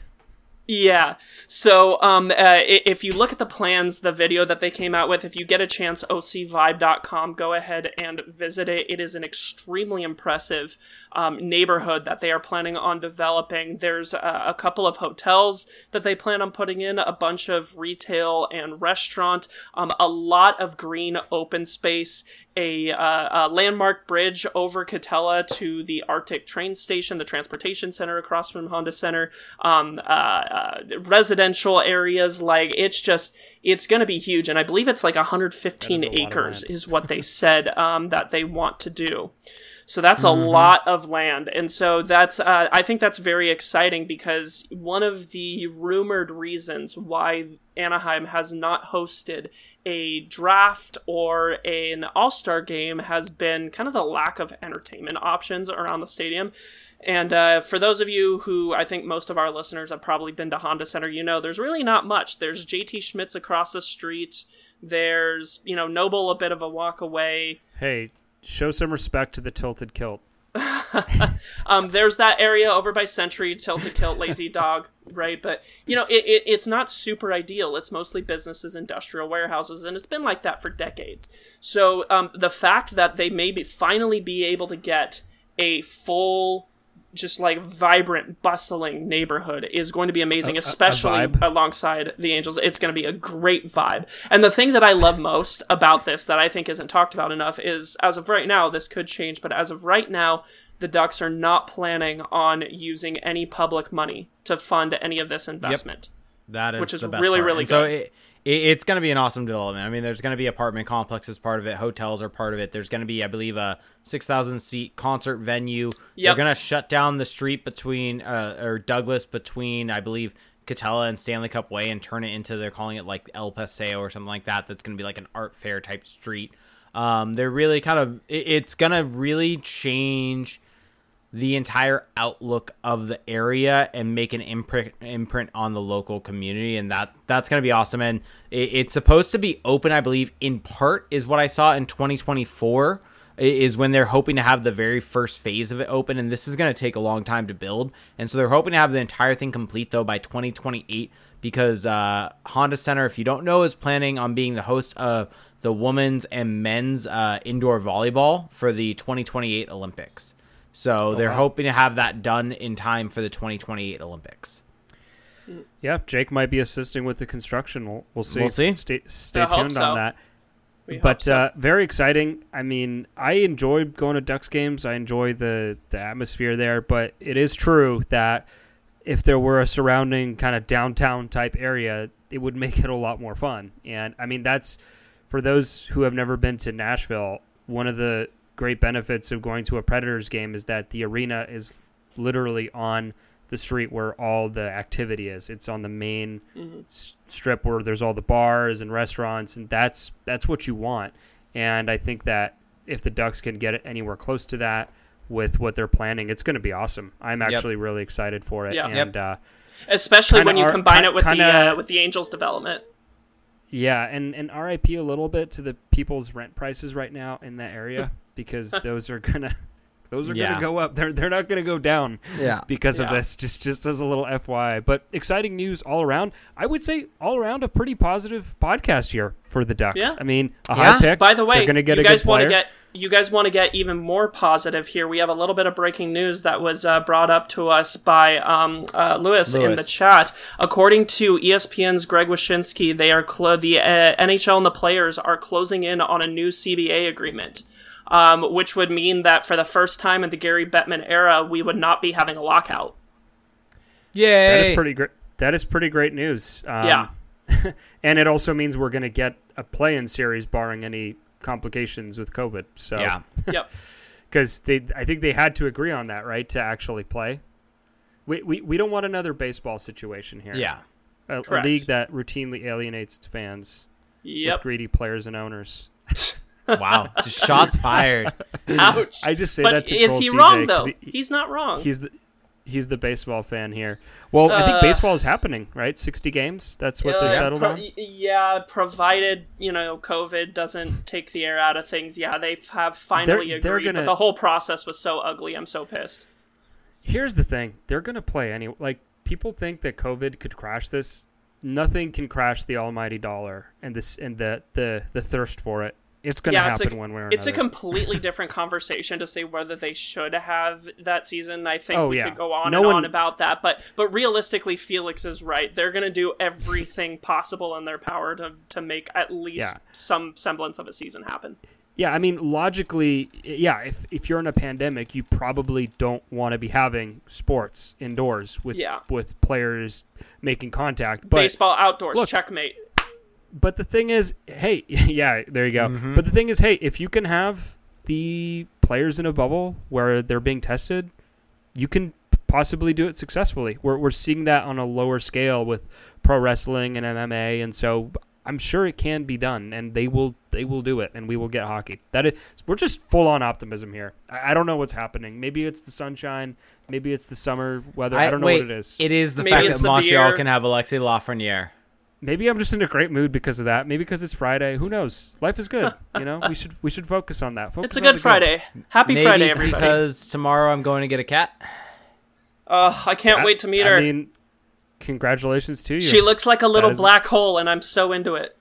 Yeah. So, um, uh, if you look at the plans, the video that they came out with, if you get a chance, ocvibe.com, go ahead and visit it. It is an extremely impressive um, neighborhood that they are planning on developing. There's a, a couple of hotels that they plan on putting in, a bunch of retail and restaurant, um, a lot of green open space, a, uh, a landmark bridge over Katella to the ARTIC train station, the transportation center across from Honda Center, um, uh, uh, residential areas. Like it's just, it's going to be huge, and I believe it's like 115 That is a lot of acres is what they said um, that they want to do. So that's a lot of land, and so that's uh, I think that's very exciting because one of the rumored reasons why Anaheim has not hosted a draft or an All Star game has been kind of the lack of entertainment options around the stadium. And uh, for those of you who I think most of our listeners have probably been to Honda Center, you know there's really not much. There's JT Schmid's across the street. There's you know Noble a bit of a walk away. Hey, show some respect to the tilted kilt. Um, there's that area over by Century, Tilted Kilt, Lazy Dog, right? But you know, it, it, it's not super ideal. It's mostly businesses, industrial warehouses, and it's been like that for decades. So um, the fact that they may be finally be able to get a full just like vibrant, bustling neighborhood is going to be amazing, especially vibe. alongside the Angels. It's going to be a great vibe. And the thing that I love most about this that I think isn't talked about enough is as of right now, this could change, but as of right now, the Ducks are not planning on using any public money to fund any of this investment. That is Which is the best really, part. really And good. it, it, it's going to be an awesome development. I mean, there's going to be apartment complexes part of it, hotels are part of it. There's going to be, I believe, a six thousand seat concert venue. They're going to shut down the street between uh, or Douglas between, I believe. Katella and Stanley Cup Way and turn it into they're calling it like El Paseo or something like that. That's going to be like an art fair type street. Um, they're really kind of it, it's going to really change the entire outlook of the area and make an imprint imprint on the local community and that that's going to be awesome. And it, it's supposed to be open i believe in part is what i saw in 2024 is when they're hoping to have the very first phase of it open and this is going to take a long time to build. And so they're hoping to have the entire thing complete though by 2028 because uh, honda center if you don't know is planning on being the host of the women's and men's uh, indoor volleyball for the 2028 olympics so they're wow. hoping to have that done in time for the 2028 Olympics. Yeah, Jake might be assisting with the construction. We'll, we'll see. We'll see. Stay, stay tuned so. on that. We but so. uh, very exciting. I mean, I enjoy going to Ducks games. I enjoy the the atmosphere there. But it is true that if there were a surrounding kind of downtown type area, it would make it a lot more fun. And I mean, that's for those who have never been to Nashville. One of the great benefits of going to a Predators game is that the arena is literally on the street where all the activity is. It's on the main s- strip where there's all the bars and restaurants, and that's that's what you want. And I think that if the Ducks can get it anywhere close to that with what they're planning, it's going to be awesome. I'm Yep. actually really excited for it. Yeah. And uh, especially when you are- combine it with the kinda- uh, with the Angels development. yeah, and and RIP a little bit to the people's rent prices right now in that area because those are gonna those are Yeah. gonna go up. They're they're not gonna go down. Yeah. because of this. Just just as a little FYI, but exciting news all around. I would say all around a pretty positive podcast here for the Ducks. Yeah. I mean, a Yeah. high pick. By the way, they're going to get you guys want to get you guys want to get even more positive here. We have a little bit of breaking news that was uh, brought up to us by um, uh, Lewis, in the chat. According to ESPN's Greg Wyshynski, they are clo- the uh, NHL and the players are closing in on a new CBA agreement. Um, which would mean that for the first time in the Gary Bettman era, we would not be having a lockout. Yay! That is pretty great. That is pretty great news. Um, Yeah. and it also means we're going to get a play-in series, barring any complications with COVID. So Yeah. yep. because they, I think they had to agree on that, right, to actually play. We we, we don't want another baseball situation here. Yeah. a, a league that routinely alienates its fans with greedy players and owners. Wow. Just shots fired. Ouch. I just say but that to is troll he CJ, wrong 'cause though? he- He's not wrong. he's the he's the baseball fan here. Well, I think Uh, baseball is happening, right? Sixty games. That's what Uh, they settled pro- on. Yeah, provided you know COVID doesn't take the air out of things. Yeah, they have finally They're- they're agreed. gonna- But the whole process was so ugly. I'm so pissed. Here's the thing: they're gonna play any. Like people think that COVID could crash this. Nothing can crash the almighty dollar and this and the the the thirst for it. It's gonna Yeah, it's happen a- one way or It's a completely different conversation to say whether they should have that season. I think Oh, we yeah. could go on No and one- on about that, but but realistically, Felix is right. They're going to do everything possible in their power to to make at least Yeah. some semblance of a season happen. Yeah, I mean, logically, yeah. If if you're in a pandemic, you probably don't want to be having sports indoors with Yeah. with players making contact. But Baseball outdoors, look- checkmate. But the thing is, hey, yeah, there you go. Mm-hmm. But the thing is, hey, if you can have the players in a bubble where they're being tested, you can possibly do it successfully. We're we're seeing that on a lower scale with pro wrestling and MMA, and so I'm sure it can be done, and they will they will do it, and we will get hockey. That is, we're just full on optimism here. I, I don't know what's happening. Maybe it's the sunshine. Maybe it's the summer weather. I, don't know wait, what it is. It is the Maybe fact that Montreal beer. can have Alexis Lafrenière. Maybe I'm just in a great mood because of that. Maybe because it's Friday. Who knows? Life is good. you know, we should we should focus on that. Focus It's a good the Friday. Happy Maybe Friday, everybody. because tomorrow I'm going to get a cat. Uh, I can't I- wait to meet her. I mean, congratulations to you. she looks like a little is- black hole, and I'm so into it.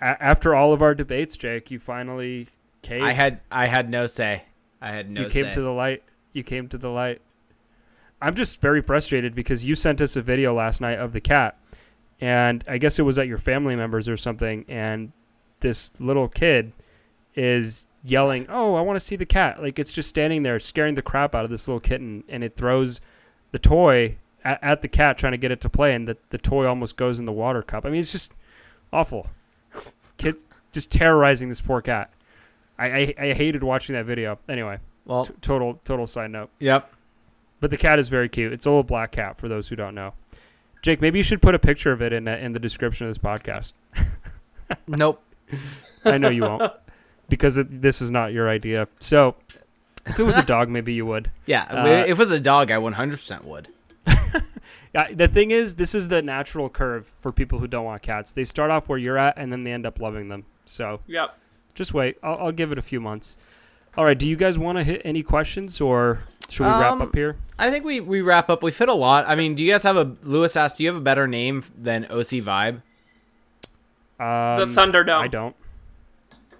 A- after all of our debates, Jake, you finally came. I had I had no say. I had no you came say. to the light. You came to the light. I'm just very frustrated because you sent us a video last night of the cat, and I guess it was at your family members or something, and this little kid is yelling, "Oh, I want to see the cat!" Like it's just standing there, scaring the crap out of this little kitten, and it throws the toy at, at the cat, trying to get it to play, and the the toy almost goes in the water cup. I mean, it's just awful. Kid just terrorizing this poor cat. I, I, I hated watching that video. Anyway, well, t- total total side note. yep. But the cat is very cute. It's a little black cat for those who don't know. Jake, maybe you should put a picture of it in the, in the description of this podcast. Nope. I know you won't because it, this is not your idea. So, if it was a dog, maybe you would. Yeah, Uh, if it was a dog, I 100% would. Yeah, the thing is, this is the natural curve for people who don't want cats. They start off where you're at, and then they end up loving them. So, Yep. just wait. I'll, I'll give it a few months. All right. Do you guys want to hit any questions, or should we wrap Um, up here? I think we, we wrap up. We've hit a lot. I mean, do you guys have a Lewis asked? Do you have a better name than OC Vibe? Um, The Thunderdome. I don't.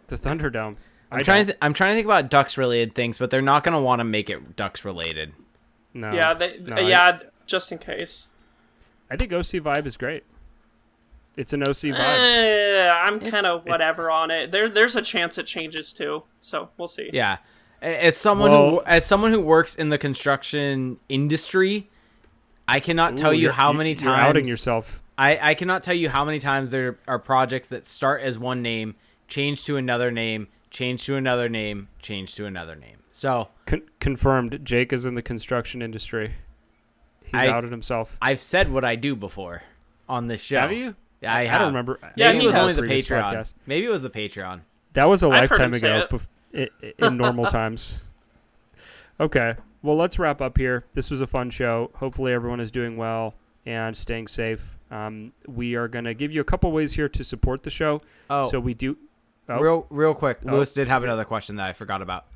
The Thunderdome. I'm I trying don't. to th- I'm trying to think about Ducks related things, but they're not going to want to make it Ducks related. no. yeah. They, no, I- yeah. just in case. I think OC Vibe is great. It's an OC vibe. Eh, I'm kind of whatever on it. There, there's a chance it changes too. So we'll see. Yeah. As someone Well- who as someone who works in the construction industry, I cannot tell Ooh, you you're- how you- many you're times outing yourself. I, I cannot tell you how many times there are projects that start as one name, change to another name, change to another name, change to another name. So Con- confirmed. Jake is in the construction industry. He's I- outed himself. I've said what I do before on this show. Have you? Yeah, I, I don't remember. Yeah, Maybe it was only the Previous Patreon. podcast. Maybe it was the Patreon. That was a I've lifetime ago, it. bef- i- i- in normal times. Okay, well, let's wrap up here. This was a fun show. Hopefully, everyone is doing well and staying safe. Um, we are going to give you a couple ways here to support the show. Oh, So we do. Oh, real real quick. Oh. Lewis did have another question that I forgot about.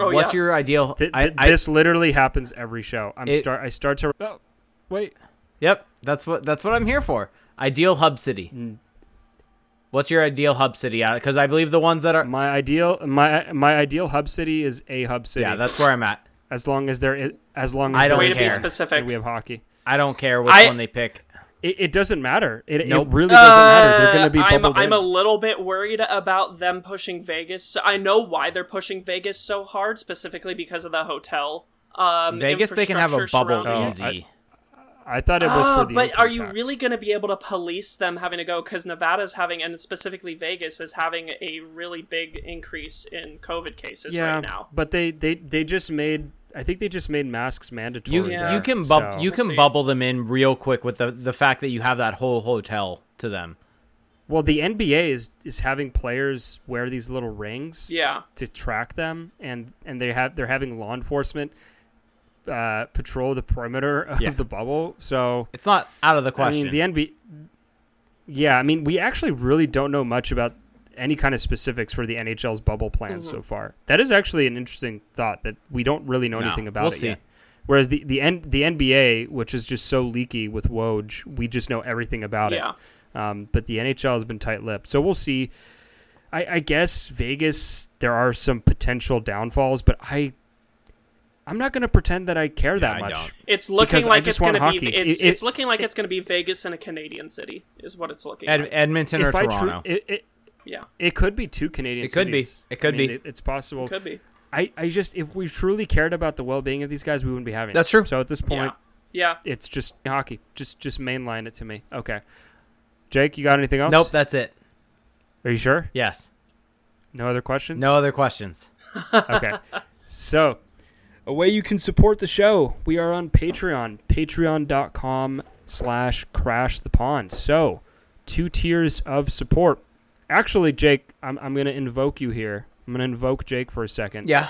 Oh, What's yeah. your ideal? th- I, th- I, this literally happens every show. I'm It- start. I start to. Oh, wait. yep, that's what that's what I'm here for. Ideal hub city. Mm. What's your ideal hub city? Because I believe the ones that are. My ideal. My my ideal hub city is a hub city. Yeah, that's where I'm at. as long as there is, as long as I don't there Way is to be care. specific. we have hockey. I don't care which I- one they pick. It, it doesn't matter. It, Nope. it really doesn't matter. They're going to be Uh, I'm, I'm a little bit worried about them pushing Vegas. I know why they're pushing Vegas so hard, specifically because of the hotel. Um, Vegas, they can have a bubble surrounding it. easy. I thought it was Ah, for the but are you tax. really going to be able to police them having to go? Because Nevada's having, and specifically Vegas, is having a really big increase in COVID cases Yeah, right now. but they, they they just made. I think they just made masks mandatory. You Yeah. you can bub- so- you We'll can bubble them in real quick with the the fact that you have that whole hotel to them. Well, the NBA is is having players wear these little rings. Yeah, to track them and and they have they're having law enforcement uh, patrol the perimeter of Yeah. the bubble so It's not out of the question. i mean the nba yeah i mean we actually really don't know much about any kind of specifics for the nhl's bubble plans Mhm. so far that is actually an interesting thought that we don't really know No, anything about we'll it see. yet whereas the the, N- the nba which is just so leaky with woj we just know everything about yeah. it um, but the NHL has been tight-lipped, so we'll see. I, I guess Vegas, there are some potential downfalls, but I, I'm not going to pretend that I care that much. It's looking like it's going to be. It's, It- it- it's looking like it's going to be Vegas and a Canadian city is what it's looking Ed- like. Edmonton or If I tru- Toronto. it, it, yeah, it could be two Canadian. It could be. It could I mean, be. It, it's possible. could be. I, I just, if we truly cared about the well-being of these guys, we wouldn't be having. That's it. true. So at this point, Yeah, yeah. it's just hockey. Just, just mainline it to me. Okay. Jake, you got anything else? nope, that's it. Are you sure? Yes. No other questions? No other questions. okay. So, a way you can support the show, we are on Patreon, patreon.com slash crash the pond. So, two tiers of support. Actually, Jake, I'm, I'm going to invoke you here. I'm going to invoke Jake for a second. Yeah.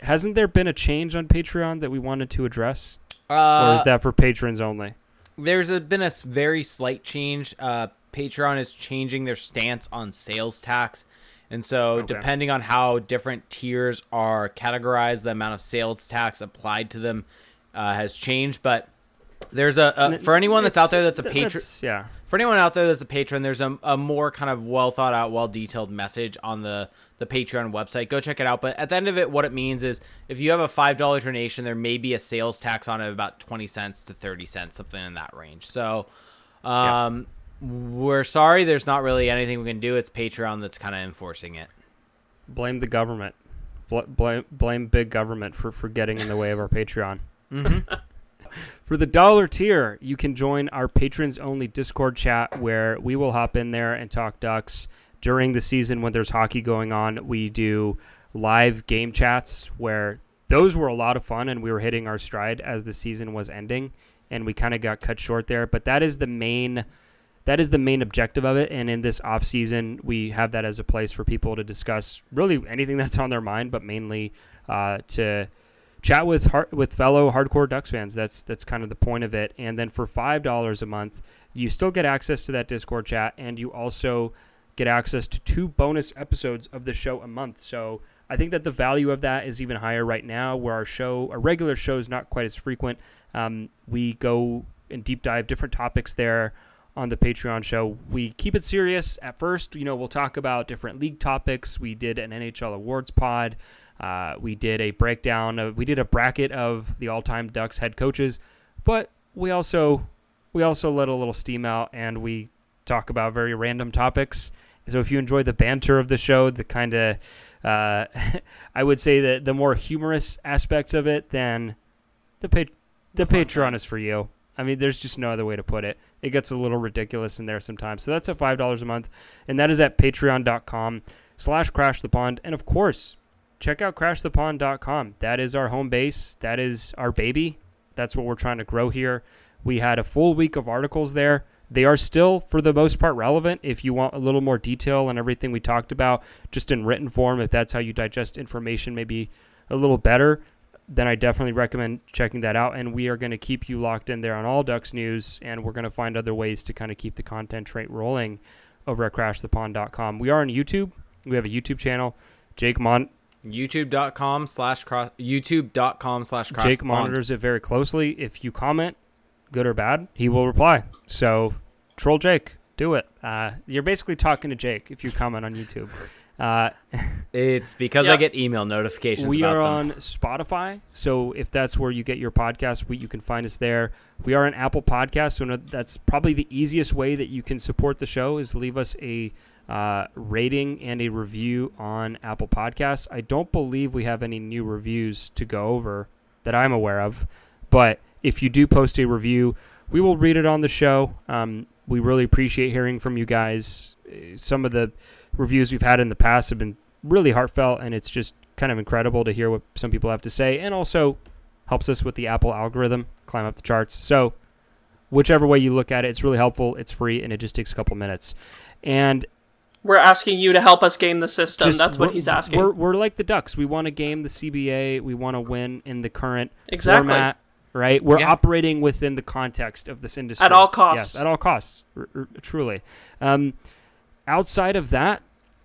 Hasn't there been a change on Patreon that we wanted to address? or Uh, is that for patrons only? there's a, been a very slight change. Uh, Patreon is changing their stance on sales tax. And so, Okay. depending on how different tiers are categorized, the amount of sales tax applied to them uh, has changed. But there's a, a for anyone that's It's- out there that's a patron. that's- Yeah. for anyone out there that's a patron, there's a, a more kind of well thought out, well detailed message on the the Patreon website. Go check it out. But at the end of it, what it means is if you have a five dollar donation, there may be a sales tax on it of about twenty cents to thirty cents, something in that range. So, um, we're sorry, there's not really anything we can do. It's Patreon that's kind of enforcing it. Blame the government. Bl- blame, blame big government for, for getting in the way of our Patreon. Mm-hmm. For the dollar tier, you can join our patrons only Discord chat where we will hop in there and talk ducks. During the season when there's hockey going on, we do live game chats where those were a lot of fun and we were hitting our stride as the season was ending and we kind of got cut short there, but that is the main that is the main objective of it and in this off season we have that as a place for people to discuss really anything that's on their mind but mainly uh, to chat with har- with fellow hardcore Ducks fans. That's that's kind of the point of it. And then for five dollars a month, you still get access to that Discord chat, and you also get access to two bonus episodes of the show a month. So I think that the value of that is even higher right now, where our show, our regular show, is not quite as frequent. Um, we go and deep dive different topics there on the Patreon show. We keep it serious at first. You know, we'll talk about different league topics. We did an NHL awards pod. Uh, we did a breakdown of we did a bracket of the all-time Ducks head coaches, but we also we also let a little steam out and we talk about very random topics. So if you enjoy the banter of the show, the kind of uh, I would say that the more humorous aspects of it, then the pa- the Patreon is for you. I mean, there's just no other way to put it. It gets a little ridiculous in there sometimes. So that's at five dollars a month, and that is at patreon.com slash crash the pond. And of course, check out crashthepond.com. That is our home base. That is our baby. That's what we're trying to grow here. We had a full week of articles there. They are still, for the most part, relevant if you want a little more detail on everything we talked about, just in written form. If that's how you digest information, maybe a little better, then I definitely recommend checking that out. And we are going to keep you locked in there on all Ducks news, and we're going to find other ways to kind of keep the content trait rolling over at crashthepond.com. We are on YouTube. We have a YouTube channel. Jake Mon- YouTube.com slash cross YouTube.com slash cross Jake monitors it very closely. If you comment, good or bad, he will reply. So troll Jake, do it. Uh, you're basically talking to Jake if you comment on YouTube. Uh, It's because Yeah. I get email notifications. We are them. on Spotify, so if that's where you get your podcast, we, you can find us there. We are on Apple Podcasts, so no- that's probably the easiest way that you can support the show is leave us a uh, rating and a review on Apple Podcasts. I don't believe we have any new reviews to go over that I'm aware of, but if you do post a review, we will read it on the show. Um, we really appreciate hearing from you guys. Uh, Some of the reviews we've had in the past have been really heartfelt, and it's just kind of incredible to hear what some people have to say, and also helps us with the Apple algorithm climb up the charts. So, whichever way you look at it, it's really helpful. It's free, and it just takes a couple minutes. And We're asking you to help us game the system. just- That's what he's asking. We're, we're like the Ducks. We want to game the CBA. We want to win in the current Exactly. format. Right, we're Yeah. operating within the context of this industry At all costs. Yes, at all costs, r- r- truly. Um, outside of that,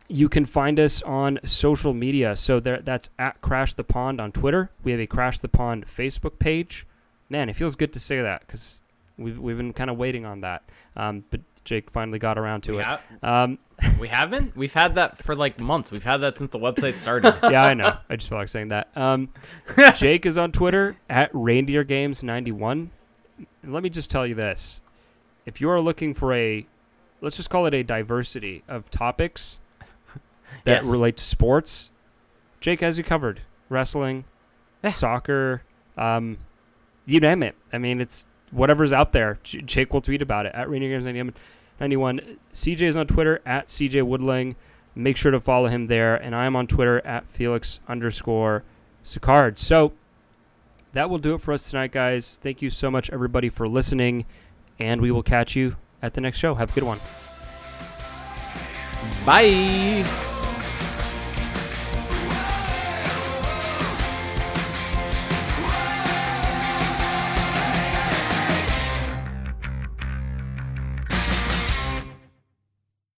you can find us on social media. So there, that's at Crash the Pond on Twitter. We have a Crash the Pond Facebook page. Man, it feels good to say that because we've we've been kind of waiting on that. Um, but Jake finally got around to We, it. have, Um, we haven't. We've had that for like months. We've had that since the website started. yeah, I know. I just felt like saying that. Um, Jake is on Twitter at Reindeer Games 91. Let me just tell you this: if you are looking for a, let's just call it a diversity of topics that Yes. relate to sports, Jake has you covered. Wrestling, Yeah. soccer, um, you name it. I mean, it's whatever's out there. J- Jake will tweet about it at Reindeer Games 91. 91. CJ is on Twitter at CJ Woodling. Make sure to follow him there. And I am on Twitter at Felix underscore Sicard. So that will do it for us tonight, guys. Thank you so much, everybody, for listening. And we will catch you at the next show. Have a good one. Bye.